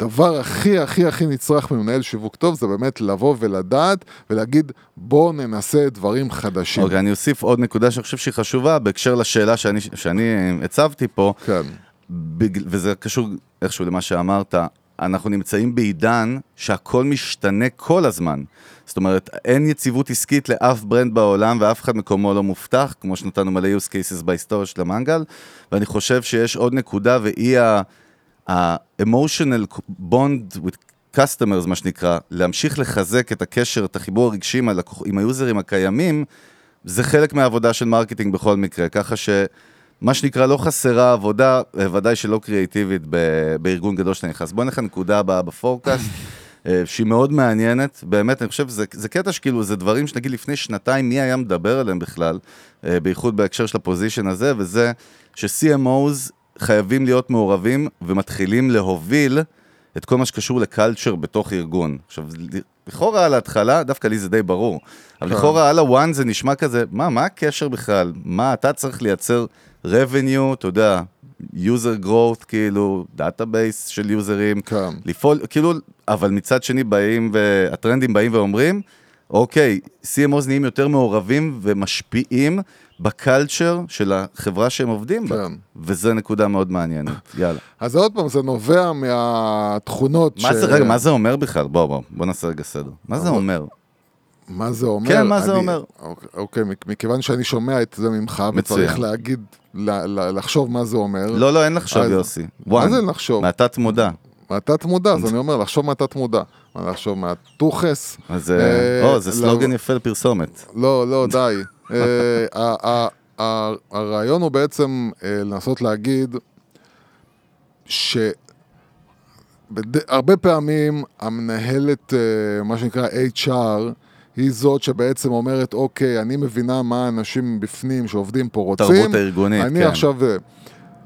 והדבר הכי הכי הכי נצרך ממנהל שיווק טוב זה באמת לבוא ולדעת ולהגיד בוא ננסה דברים חדשים.
אוקיי, okay, אני אוסיף עוד נקודה שאני חושב שהיא חשובה בהקשר לשאלה שאני, שאני הצבתי פה.
כן.
בג... וזה קשור איכשהו למה שאמרת. אנחנו נמצאים בעידן שהכל משתנה כל הזמן. זאת אומרת, אין יציבות עסקית לאף ברנד בעולם ואף אחד מקומו לא מובטח, כמו שנתנו מלא use cases בהיסטוריה של המנגל, ואני חושב שיש עוד נקודה והיא ה-emotional bond with customers, מה שנקרא, להמשיך לחזק את הקשר, את החיבור הרגשי עם, הלקוח, עם היוזרים הקיימים, זה חלק מהעבודה של marketing בכל מקרה, ככה ש... מה שנקרא, לא חסרה עבודה, ודאי שלא קריאיטיבית בארגון גדול שאתה נכנס. בוא נלך לנקודה הבאה ב forecast. אה, שהיא מאוד מעניינת, באמת, אני חושב, זה, זה קטע שכאילו, זה דברים שנגיד לפני שנתיים, מי היה מדבר עליהם בכלל, אה, בייחוד בהקשר של ה position הזה, וזה ש-CMOs חייבים להיות מעורבים ומתחילים להוביל את כל מה שקשור ל culture בתוך ארגון. עכשיו, לכאורה על ההתחלה, דווקא לי זה די ברור, אבל כן. לכאורה על ה one זה נשמע כזה, מה, מה הקשר בכלל? מה, אתה צריך לייצר revenue, אתה יודע, user growth, כאילו, database של יוזרים,
כן.
לפעול, כאילו, אבל מצד שני באים, והטרנדים באים ואומרים, אוקיי, CMOs נהיים יותר מעורבים ומשפיעים ב culture של החברה שהם עובדים בה,
כן.
וזו נקודה מאוד מעניינת, יאללה.
אז עוד פעם, זה נובע מהתכונות
מה ש... זה, רגע, מה זה אומר בכלל? בוא, בוא, בוא נעשה רגע סדר. מה זה אומר?
מה זה אומר?
כן, מה זה
אני,
אומר?
אוקיי, אוקיי, מכיוון שאני שומע את זה ממך,
מצוין.
וצריך להגיד, לחשוב מה זה אומר.
לא, לא, אין לחשוב,
אז,
יוסי.
מה זה לחשוב?
מהתת מודע.
מהתת מודע, אז אני אומר, לחשוב מהתת מודע. מה לחשוב מהטוחס?
אז, או, זה סלוגן יפה לפרסומת.
לא, לא, די. הרעיון הוא בעצם לנסות להגיד שהרבה פעמים המנהלת, מה שנקרא HR, היא זאת שבעצם אומרת, אוקיי, אני מבינה מה האנשים בפנים שעובדים פה רוצים.
תרבות הארגונית,
אני
כן.
עכשיו...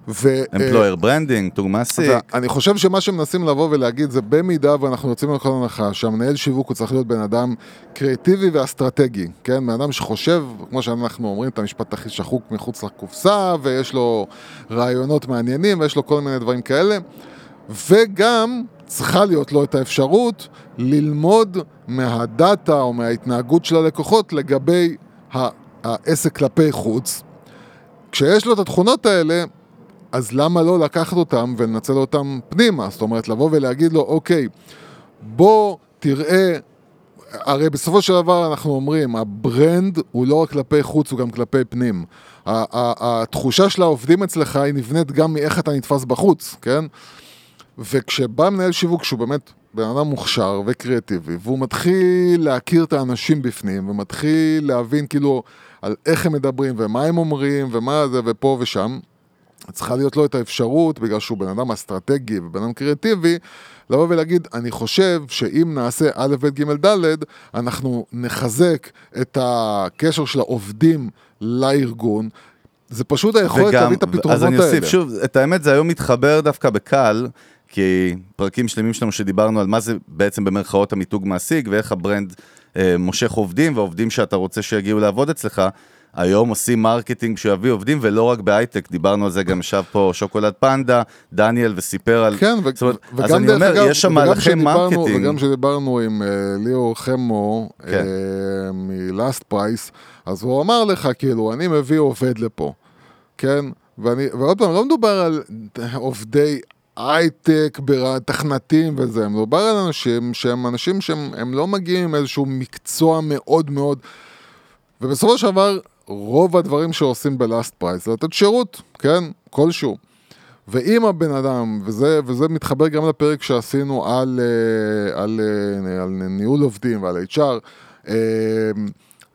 ו...
employer branding, מיתוג מעסיק.
אני חושב שמה שמנסים לבוא ולהגיד זה במידה ואנחנו יוצאים לכל הנחה שהמנהל שיווק הוא צריך להיות בן אדם קריאטיבי ואסטרטגי, כן? בן אדם שחושב, כמו שאנחנו אומרים את המשפט הכי שחוק מחוץ לקופסה ויש לו רעיונות מעניינים ויש לו כל מיני דברים כאלה וגם צריכה להיות לו את האפשרות ללמוד מה-data או מההתנהגות של הלקוחות לגבי העסק כלפי חוץ. כשיש לו את התכונות האלה, אז למה לא לקחת אותם ולנצל אותם פנימה? זאת אומרת, לבוא ולהגיד לו, אוקיי, בוא תראה, הרי בסופו של דבר אנחנו אומרים, ה-brand הוא לא רק כלפי חוץ, הוא גם כלפי פנים. התחושה של העובדים אצלך היא נבנית גם מאיך אתה נתפס בחוץ, כן? וכשבא מנהל שיווק שהוא באמת בן אדם מוכשר וקריאטיבי, והוא מתחיל להכיר את האנשים בפנים, ומתחיל להבין כאילו על איך הם מדברים, ומה הם אומרים, ומה זה, ופה ושם, צריכה להיות לו את האפשרות, בגלל שהוא בן אדם אסטרטגי ובן אדם קריאטיבי, לבוא ולהגיד, אני חושב שאם נעשה א', ב', ג', ד', אנחנו נחזק את הקשר של העובדים לארגון. זה פשוט היכולת להביא את הפתרונות האלה.
אז אני אוסיף, שוב, את האמת זה היום מתחבר דווקא בקל, כי פרקים שלמים שלנו שדיברנו על מה זה בעצם במרכאות המיתוג מעסיק, ואיך ה-brand אה, מושך עובדים, והעובדים שאתה רוצה שיגיעו לעבוד אצלך. היום עושים marketing שיביא עובדים, ולא רק בהייטק, דיברנו על זה, גם ישב פה שוקולד פנדה, דניאל, וסיפר על...
כן, ו-
אומרת,
וגם
אז אני אומר,
אגב,
יש שם מהלכי marketing.
וגם כשדיברנו עם uh, ליאור חמו uh,
כן.
מלאסט פרייס, אז הוא אמר לך, כאילו, אני מביא עובד לפה, כן? ואני, ועוד פעם, לא מדובר על עובדי הייטק, מתכנתים וזה, מדובר על אנשים שהם אנשים שהם הם לא מגיעים עם איזשהו מקצוע מאוד מאוד, ובסופו של דבר, רוב הדברים שעושים בלאסט פרייס זה לתת שירות, כן? כלשהו. ואם הבן אדם, וזה, וזה מתחבר גם לפרק שעשינו על, אה, על, על, על ניהול עובדים ועל HR, אה,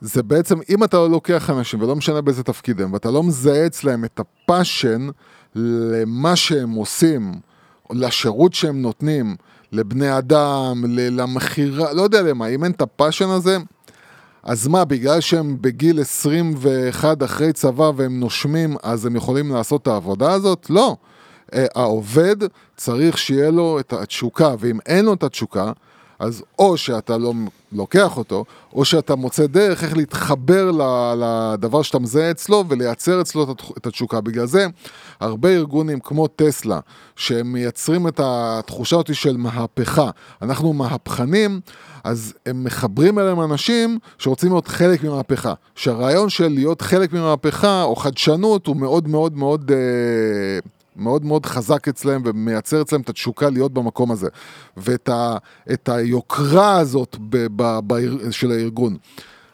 זה בעצם, אם אתה לא לוקח אנשים, ולא משנה באיזה תפקיד הם, ואתה לא מזהה אצלם את ה-passion למה שהם עושים, לשירות שהם נותנים, לבני אדם, למכירה, לא יודע למה, אם אין את ה-passion הזה, אז מה, בגלל שהם בגיל 21 אחרי צבא והם נושמים, אז הם יכולים לעשות את העבודה הזאת? לא. אה, העובד צריך שיהיה לו את התשוקה, ואם אין לו את התשוקה, אז או שאתה לא לוקח אותו, או שאתה מוצא דרך איך להתחבר לדבר שאתה מזהה אצלו ולייצר אצלו את התשוקה. בגלל זה, הרבה ארגונים כמו טסלה, שהם מייצרים את התחושה אותי של מהפכה, אנחנו מהפכנים, אז הם מחברים אליהם אנשים שרוצים להיות חלק ממהפכה. שהרעיון של להיות חלק ממהפכה או חדשנות הוא מאוד מאוד מאוד... אה, מאוד מאוד חזק אצלם ומייצר אצלם את התשוקה להיות במקום הזה. ואת ה, היוקרה הזאת ב, ב, ב, של הארגון.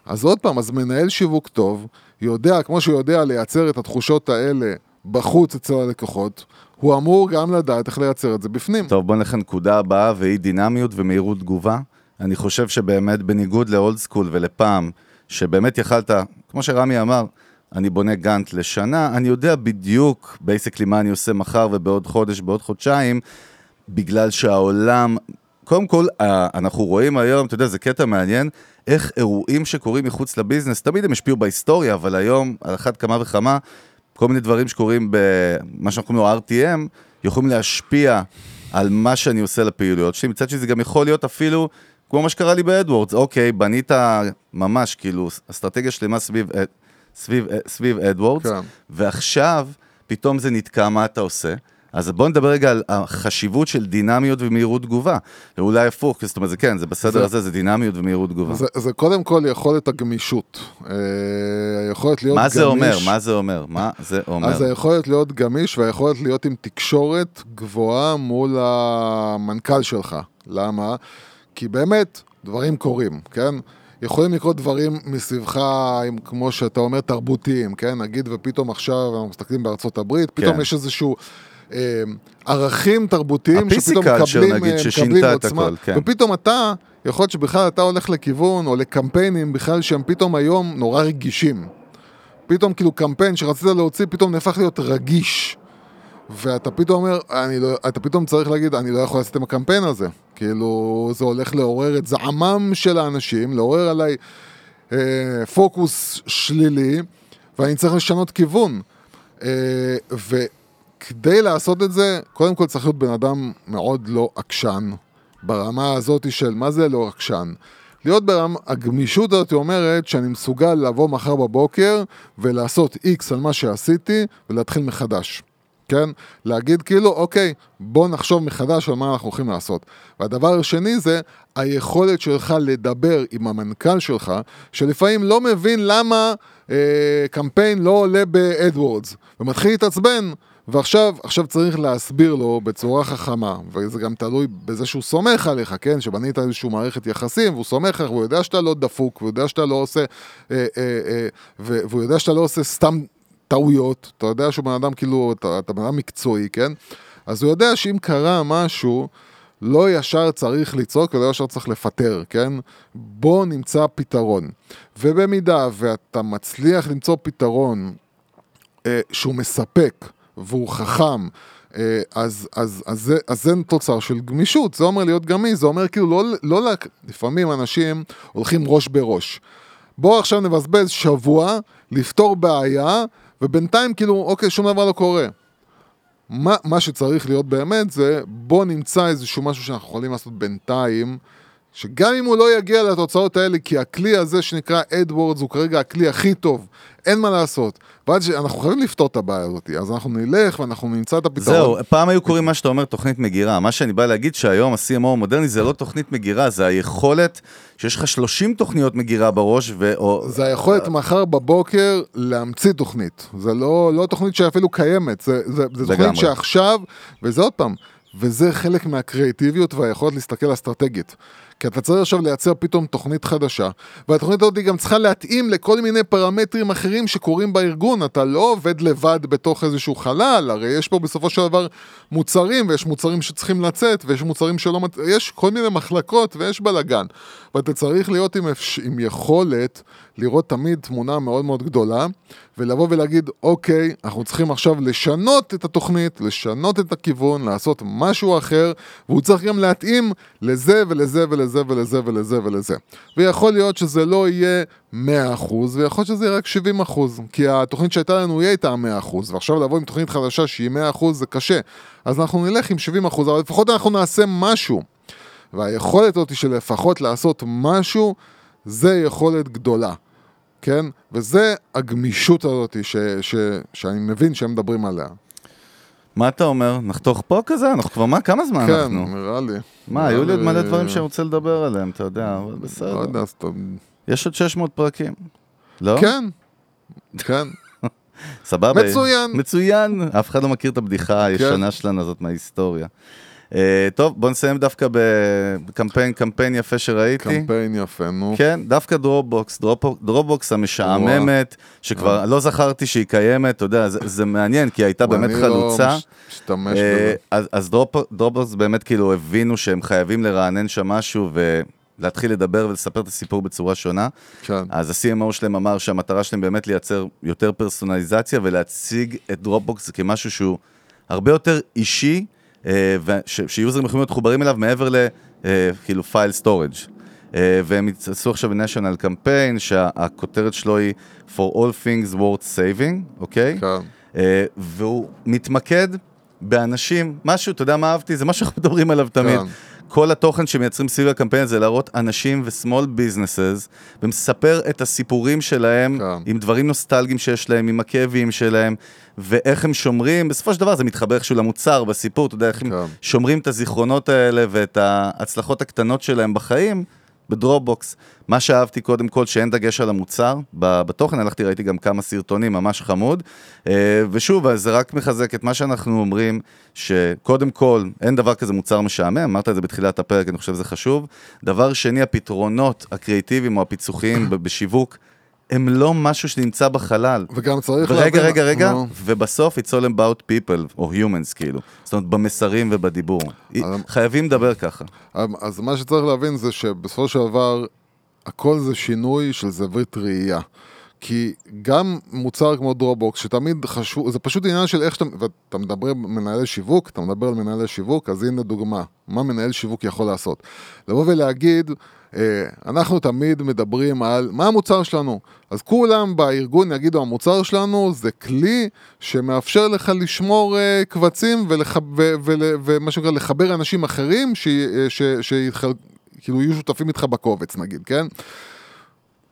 אז עוד פעם, אז מנהל שיווק טוב, יודע, כמו שהוא יודע לייצר את התחושות האלה בחוץ אצל הלקוחות, הוא אמור גם לדעת איך לייצר את זה בפנים.
טוב, בוא נלך לנקודה הבאה, והיא דינמיות ומהירות תגובה. אני חושב שבאמת, בניגוד לאולד סקול ולפעם, שבאמת יכלת, כמו שרמי אמר, אני בונה גאנט לשנה, אני יודע בדיוק basically מה אני עושה מחר ובעוד חודש, בעוד חודשיים, בגלל שהעולם, קודם כל, אנחנו רואים היום, אתה יודע, זה קטע מעניין, איך אירועים שקורים מחוץ ל-business, תמיד הם השפיעו בהיסטוריה, אבל היום, על אחת כמה וכמה, כל מיני דברים שקורים במה שאנחנו קוראים לו RTM, יכולים להשפיע על מה שאני עושה לפעילויות שלי. מצד שני, זה גם יכול להיות אפילו, כמו מה שקרה לי ב-AdWords, אוקיי, בנית ממש, כאילו, אסטרטגיה שלמה סביב... סביב, סביב AdWords, כן. ועכשיו פתאום זה נתקע, מה אתה עושה? אז בואו נדבר רגע על החשיבות של דינמיות ומהירות תגובה. ואולי הפוך, זאת אומרת, זה כן, זה בסדר זה, הזה, זה דינמיות ומהירות תגובה.
זה, זה קודם כל יכולת הגמישות. אה, היכולת להיות
מה
גמיש.
מה זה אומר? מה זה אומר? מה זה אומר?
אז היכולת להיות גמיש והיכולת להיות עם תקשורת גבוהה מול המנכ"ל שלך. למה? כי באמת, דברים קורים, כן? יכולים לקרות דברים מסביבך, כמו שאתה אומר, תרבותיים, כן? נגיד, ופתאום עכשיו אנחנו מסתכלים בארצות הברית, פתאום כן. יש איזשהו... אה, ערכים תרבותיים שפתאום מקבלים,
נגיד, מקבלים עוצמה, הכל, כן.
ופתאום אתה, יכול להיות שבכלל אתה הולך לכיוון, או לקמפיינים בכלל שהם פתאום היום נורא רגישים. פתאום כאילו קמפיין שרצית להוציא, פתאום נהפך להיות רגיש. ואתה פתאום אומר, אני לא, אתה פתאום צריך להגיד, אני לא יכול לעשות עם הקמפיין הזה. כאילו, זה הולך לעורר את זעמם של האנשים, לעורר עליי אה, פוקוס שלילי, ואני צריך לשנות כיוון. אה, וכדי לעשות את זה, קודם כל צריך להיות בן אדם מאוד לא עקשן, ברמה הזאת של מה זה לא עקשן. להיות ברמה, הגמישות הזאת אומרת שאני מסוגל לבוא מחר בבוקר ולעשות איקס על מה שעשיתי ולהתחיל מחדש. כן? להגיד כאילו, אוקיי, בוא נחשוב מחדש על מה אנחנו הולכים לעשות. והדבר השני זה היכולת שלך לדבר עם המנכ"ל שלך, שלפעמים לא מבין למה אה, קמפיין לא עולה ב-AdWords, ומתחיל להתעצבן. ועכשיו עכשיו צריך להסביר לו בצורה חכמה, וזה גם תלוי בזה שהוא סומך עליך, כן? שבנית איזושהי מערכת יחסים, והוא סומך עליך, והוא יודע שאתה לא דפוק, והוא יודע שאתה לא עושה, אה, אה, אה, והוא יודע שאתה לא עושה סתם טעויות, אתה יודע שהוא בן אדם כאילו, אתה, אתה בן אדם מקצועי, כן? אז הוא יודע שאם קרה משהו, לא ישר צריך לצעוק ולא ישר צריך לפטר, כן? בוא נמצא פתרון. ובמידה ואתה מצליח למצוא פתרון אה, שהוא מספק והוא חכם, אה, אז, אז, אז, אז זה תוצר של גמישות, זה אומר להיות גמיש, זה אומר כאילו לא, לא, לא לפעמים אנשים הולכים ראש בראש. בואו עכשיו נבזבז שבוע לפתור בעיה ובינתיים כאילו, אוקיי, שום דבר לא קורה. מה, מה שצריך להיות באמת זה, בוא נמצא איזשהו משהו שאנחנו יכולים לעשות בינתיים, שגם אם הוא לא יגיע לתוצאות האלה, כי הכלי הזה שנקרא AdWords הוא כרגע הכלי הכי טוב, אין מה לעשות. ועד שאנחנו חייבים לפתור את הבעיה הזאת, אז אנחנו נלך ואנחנו נמצא את הפתרון.
זהו, פעם היו קוראים מה שאתה אומר תוכנית מגירה. מה שאני בא להגיד שהיום ה-CMO המודרני זה לא תוכנית מגירה, זה היכולת שיש לך 30 תוכניות מגירה בראש, ו...
זה היכולת מחר בבוקר להמציא תוכנית. זה לא, לא תוכנית שאפילו קיימת, זה, זה, זה תוכנית שעכשיו, וזה עוד פעם, וזה חלק מהקריאטיביות והיכולת להסתכל אסטרטגית. כי אתה צריך עכשיו לייצר פתאום תוכנית חדשה, והתוכנית הזאת גם צריכה להתאים לכל מיני פרמטרים אחרים שקורים בארגון. אתה לא עובד לבד בתוך איזשהו חלל, הרי יש פה בסופו של דבר מוצרים, ויש מוצרים שצריכים לצאת, ויש מוצרים שלא... מצ- יש כל מיני מחלקות ויש בלאגן. ואתה צריך להיות עם, אפש... עם יכולת לראות תמיד תמונה מאוד מאוד גדולה, ולבוא ולהגיד, אוקיי, אנחנו צריכים עכשיו לשנות את התוכנית, לשנות את הכיוון, לעשות משהו אחר, והוא צריך גם להתאים לזה ולזה ולזה ולזה ולזה ולזה. ויכול להיות שזה לא יהיה 100% ויכול להיות שזה יהיה רק 70% כי התוכנית שהייתה לנו היא הייתה 100% ועכשיו לבוא עם תוכנית חדשה שהיא 100% זה קשה. אז אנחנו נלך עם 70% אבל לפחות אנחנו נעשה משהו. והיכולת הזאת של לפחות לעשות משהו, זה יכולת גדולה, כן? וזה הגמישות הזאת ש, ש, שאני מבין שהם מדברים עליה.
מה אתה אומר? נחתוך פה כזה? אנחנו כבר מה? כמה זמן
כן,
אנחנו?
נראה לי.
מה, היו לי עוד
נראה
מלא
לי-
דברים שאני רוצה לדבר עליהם, אתה יודע, אבל
לא
בסדר.
יודע, אז אתה...
יש עוד 600 פרקים. לא?
כן, כן. (laughs)
סבבה.
מצוין.
מצוין. אף אחד לא מכיר את הבדיחה הישנה שלנו הזאת מההיסטוריה. אה, טוב, בוא נסיים דווקא בקמפיין, קמפיין יפה שראיתי.
קמפיין יפה, נו.
כן, דווקא Dropbox, Drop- Dropbox המשעממת, שכבר לא זכרתי שהיא קיימת, אתה יודע, זה, זה מעניין, כי היא הייתה באמת חלוצה.
לא מש- משתמש
אה,
בזה.
אז, אז Drop, Dropbox באמת כאילו הבינו שהם חייבים לרענן שם משהו ולהתחיל לדבר ולספר את הסיפור בצורה שונה.
כן.
אז ה-CMO שלהם אמר שהמטרה שלהם באמת לייצר יותר פרסונליזציה ולהציג את Dropbox כמשהו שהוא הרבה יותר אישי, אה, שיוזרים יכולים להיות מחוברים אליו מעבר ל... אה, כאילו file storage. והם יצאו עכשיו בניישונל קמפיין שהכותרת שלו היא For All Things Worth Saving, אוקיי?
כן.
אה, והוא מתמקד באנשים, משהו, אתה יודע מה אהבתי? זה מה שאנחנו מדברים עליו תמיד.
כן.
כל התוכן שמייצרים סביב הקמפיין הזה להראות אנשים ו-small businesses ומספר את הסיפורים שלהם
כן.
עם דברים נוסטלגיים שיש להם, עם הכאבים שלהם ואיך הם שומרים, בסופו של דבר זה מתחבר איכשהו למוצר, בסיפור, אתה יודע איך הם
כן.
שומרים את הזיכרונות האלה ואת ההצלחות הקטנות שלהם בחיים בדרופבוקס. מה שאהבתי קודם כל, שאין דגש על המוצר, בתוכן הלכתי, ראיתי גם כמה סרטונים, ממש חמוד. אה, ושוב, זה רק מחזק את מה שאנחנו אומרים, שקודם כל, אין דבר כזה מוצר משעמם, אמרת את זה בתחילת הפרק, אני חושב שזה חשוב. דבר שני, הפתרונות הקריאטיביים או הפיצוחים (coughs) בשיווק, הם לא משהו שנמצא בחלל.
וגם צריך להבין-
רגע, רגע,
נו.
ובסוף it's all about people, או humans כאילו. זאת אומרת, במסרים ובדיבור.
אז-
חייבים לדבר ככה.
אז מה שצריך להבין זה שבסופו של דבר, הכל זה שינוי של זווית ראייה. כי גם מוצר כמו דרופבוקס, שתמיד חשוב, זה פשוט עניין של איך שאתה, ואתה מדבר על מנהלי שיווק, אתה מדבר על מנהלי שיווק, אז הנה דוגמה, מה מנהל שיווק יכול לעשות. לבוא ולהגיד, אנחנו תמיד מדברים על מה המוצר שלנו, אז כולם בארגון יגידו, המוצר שלנו זה כלי שמאפשר לך לשמור אה, קבצים. ומה שנקרא לחבר אנשים אחרים ש... ש... שיתחל... כאילו יהיו שותפים איתך בקובץ נגיד, כן?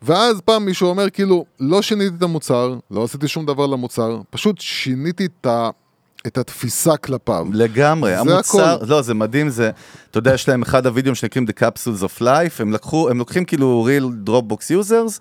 ואז פעם מישהו אומר כאילו, לא שיניתי את המוצר, לא עשיתי שום דבר למוצר, פשוט שיניתי את, ה... את התפיסה כלפיו.
לגמרי,
זה
המוצר,
הכל.
לא, זה מדהים, זה, אתה יודע, יש להם אחד הווידאוים שנקראים The Capsules of Life, הם לקחו, הם לוקחים כאילו real Dropbox users,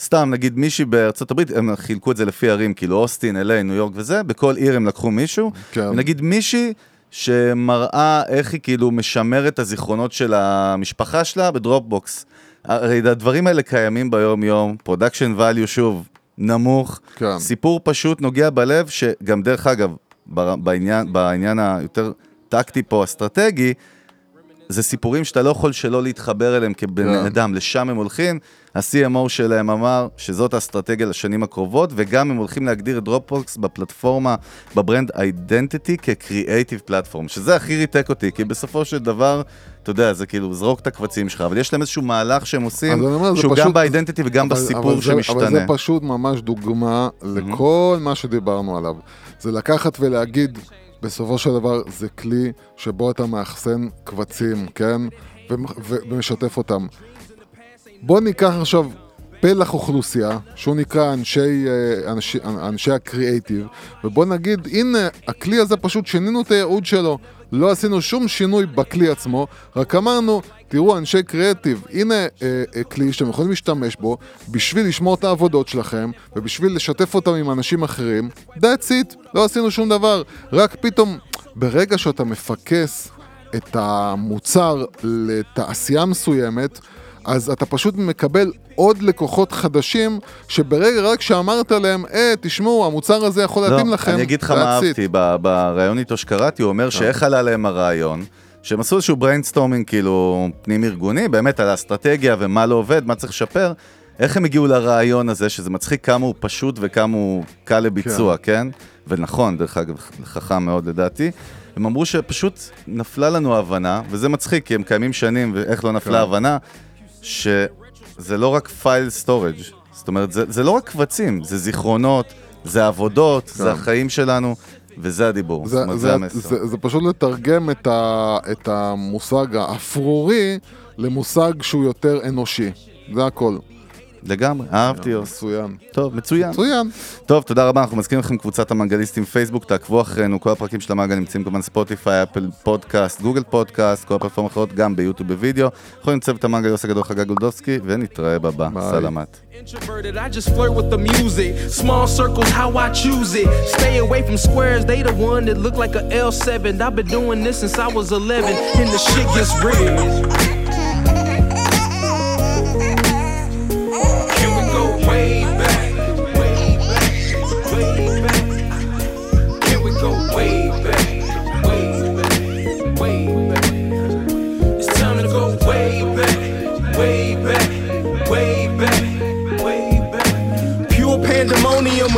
סתם, נגיד מישהי בארצות הברית, הם חילקו את זה לפי ערים, כאילו אוסטין, LA, ניו יורק וזה, בכל עיר הם לקחו מישהו,
כן.
ונגיד מישהי שמראה איך היא כאילו משמרת את הזיכרונות של המשפחה שלה בדרופבוקס. הרי הדברים האלה קיימים ביום-יום, production value שוב, נמוך,
כן.
סיפור פשוט נוגע בלב, שגם דרך אגב, בעניין, בעניין היותר טקטי פה, אסטרטגי, זה סיפורים שאתה לא יכול שלא להתחבר אליהם כבן
כן.
אדם, לשם הם הולכים. ה-CMO שלהם אמר שזאת האסטרטגיה לשנים הקרובות, וגם הם הולכים להגדיר את דרופבוקס בפלטפורמה, ב brand identity כ creative platform, שזה הכי ריתק אותי, כי בסופו של דבר, אתה יודע, זה כאילו, זרוק את הקבצים שלך, אבל יש להם איזשהו מהלך שהם עושים,
אומר,
שהוא גם
פשוט-
ב identity וגם
אבל-
בסיפור
אבל זה-
שמשתנה.
אבל זה פשוט ממש דוגמה לכל מה שדיברנו עליו. זה לקחת ולהגיד, בסופו של דבר זה כלי שבו אתה מאחסן קבצים, כן? ומשתף אותם. בוא ניקח עכשיו פלח אוכלוסייה, שהוא נקרא אנשי, אה, אנשי, אנשי הקריאייטיב, ובוא נגיד, הנה, הכלי הזה פשוט שינינו את הייעוד שלו. לא עשינו שום שינוי בכלי עצמו, רק אמרנו, תראו, אנשי קריאייטיב, הנה אה, אה, כלי שאתם יכולים להשתמש בו בשביל לשמור את העבודות שלכם, ובשביל לשתף אותם עם אנשים אחרים. That's it, לא עשינו שום דבר. רק פתאום, ברגע שאתה מפקס את המוצר לתעשייה מסוימת, אז אתה פשוט מקבל עוד לקוחות חדשים, שברגע רק שאמרת להם, אה, תשמעו, המוצר הזה יכול להתאים לכם,
לא, אני אגיד לך מה
that's it."
אהבתי, בריאיון איתו שקראתי, הוא אומר שאיך עלה להם הרעיון, שהם עשו איזשהו brainstorming כאילו פנים ארגוני, באמת על האסטרטגיה ומה לא עובד, מה צריך לשפר, איך הם הגיעו לרעיון הזה, שזה מצחיק כמה הוא פשוט וכמה הוא קל לביצוע, כן? ונכון, דרך אגב, חכם מאוד לדעתי. הם אמרו שפשוט נפלה לנו ההבנה, וזה מצחיק, כי הם קיימים שנים, ואיך לא נפלה
כן.
ההבנה, שזה לא רק file storage, זאת אומרת, זה, זה לא רק קבצים, זה זיכרונות, זה עבודות,
כן.
זה החיים שלנו, וזה הדיבור,
זה,
זאת אומרת,
זה,
זה המסר.
זה, זה פשוט לתרגם את, ה, את המושג האפרורי למושג שהוא יותר אנושי. זה הכל.
לגמרי, אהבתי, יוסי.
מצוין.
טוב, מצוין.
מצוין.
טוב, תודה רבה, אנחנו מזכירים לכם קבוצת המנגליסטים פייסבוק, תעקבו אחרינו, כל הפרקים של המנגל נמצאים כמובן ספוטיפיי, אפל פודקאסט, גוגל פודקאסט, כל הפלטפורמות האחרות, גם ביוטיוב בווידאו. יכולים למצוא את המנגל יוסי הגדול חגג גולדובסקי, ונתראה בבא.
ביי.
סלמת.
Introverted, I just flirt with the music. Small circles, how I choose it. Stay away from squares, they the one that look like a L7. I've been doing this since I was 11, and the shit gets real.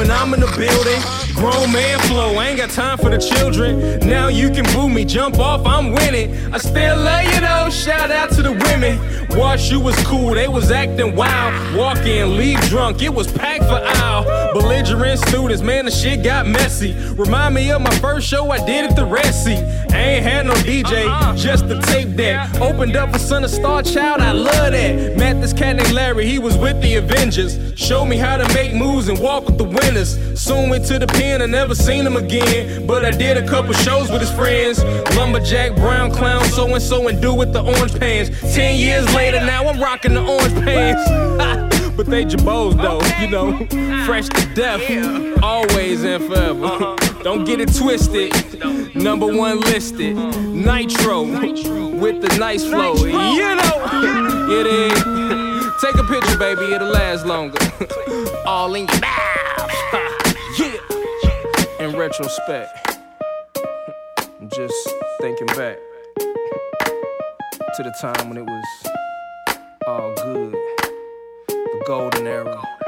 When I'm in the building. Grown man flow, I ain't got time for the children. Now you can boo me, jump off, I'm winning. I still love you though, shout out to the women. Wash, you was cool, they was acting wild. Walk in, leave drunk, it was packed for aisle. Belligerent students, man, the shit got messy. Remind me of my first show I did at the Red Sea. I ain't had no DJ, uh-huh. just the tape deck. Opened up for Son of Star Child, I love that. Met this cat named Larry, he was with the Avengers. Showed me how to make moves and walk with the winners. Soon went to the pen, I never seen him again. But I did a couple shows with his friends. Lumberjack, brown clown, so and so, and dude with the orange pants. Ten years later, now I'm rocking the orange pants. (laughs) but they jabos though, you know, ah. fresh to death, always and forever. Uh-huh. Don't get it twisted. Number one listed, uh-huh. Nitro with the nice flow. You know, it is. Take a picture, baby, it'll last longer. (laughs) All in your mouth. Retrospect, I'm just thinking back to the time when it was all good, the golden era.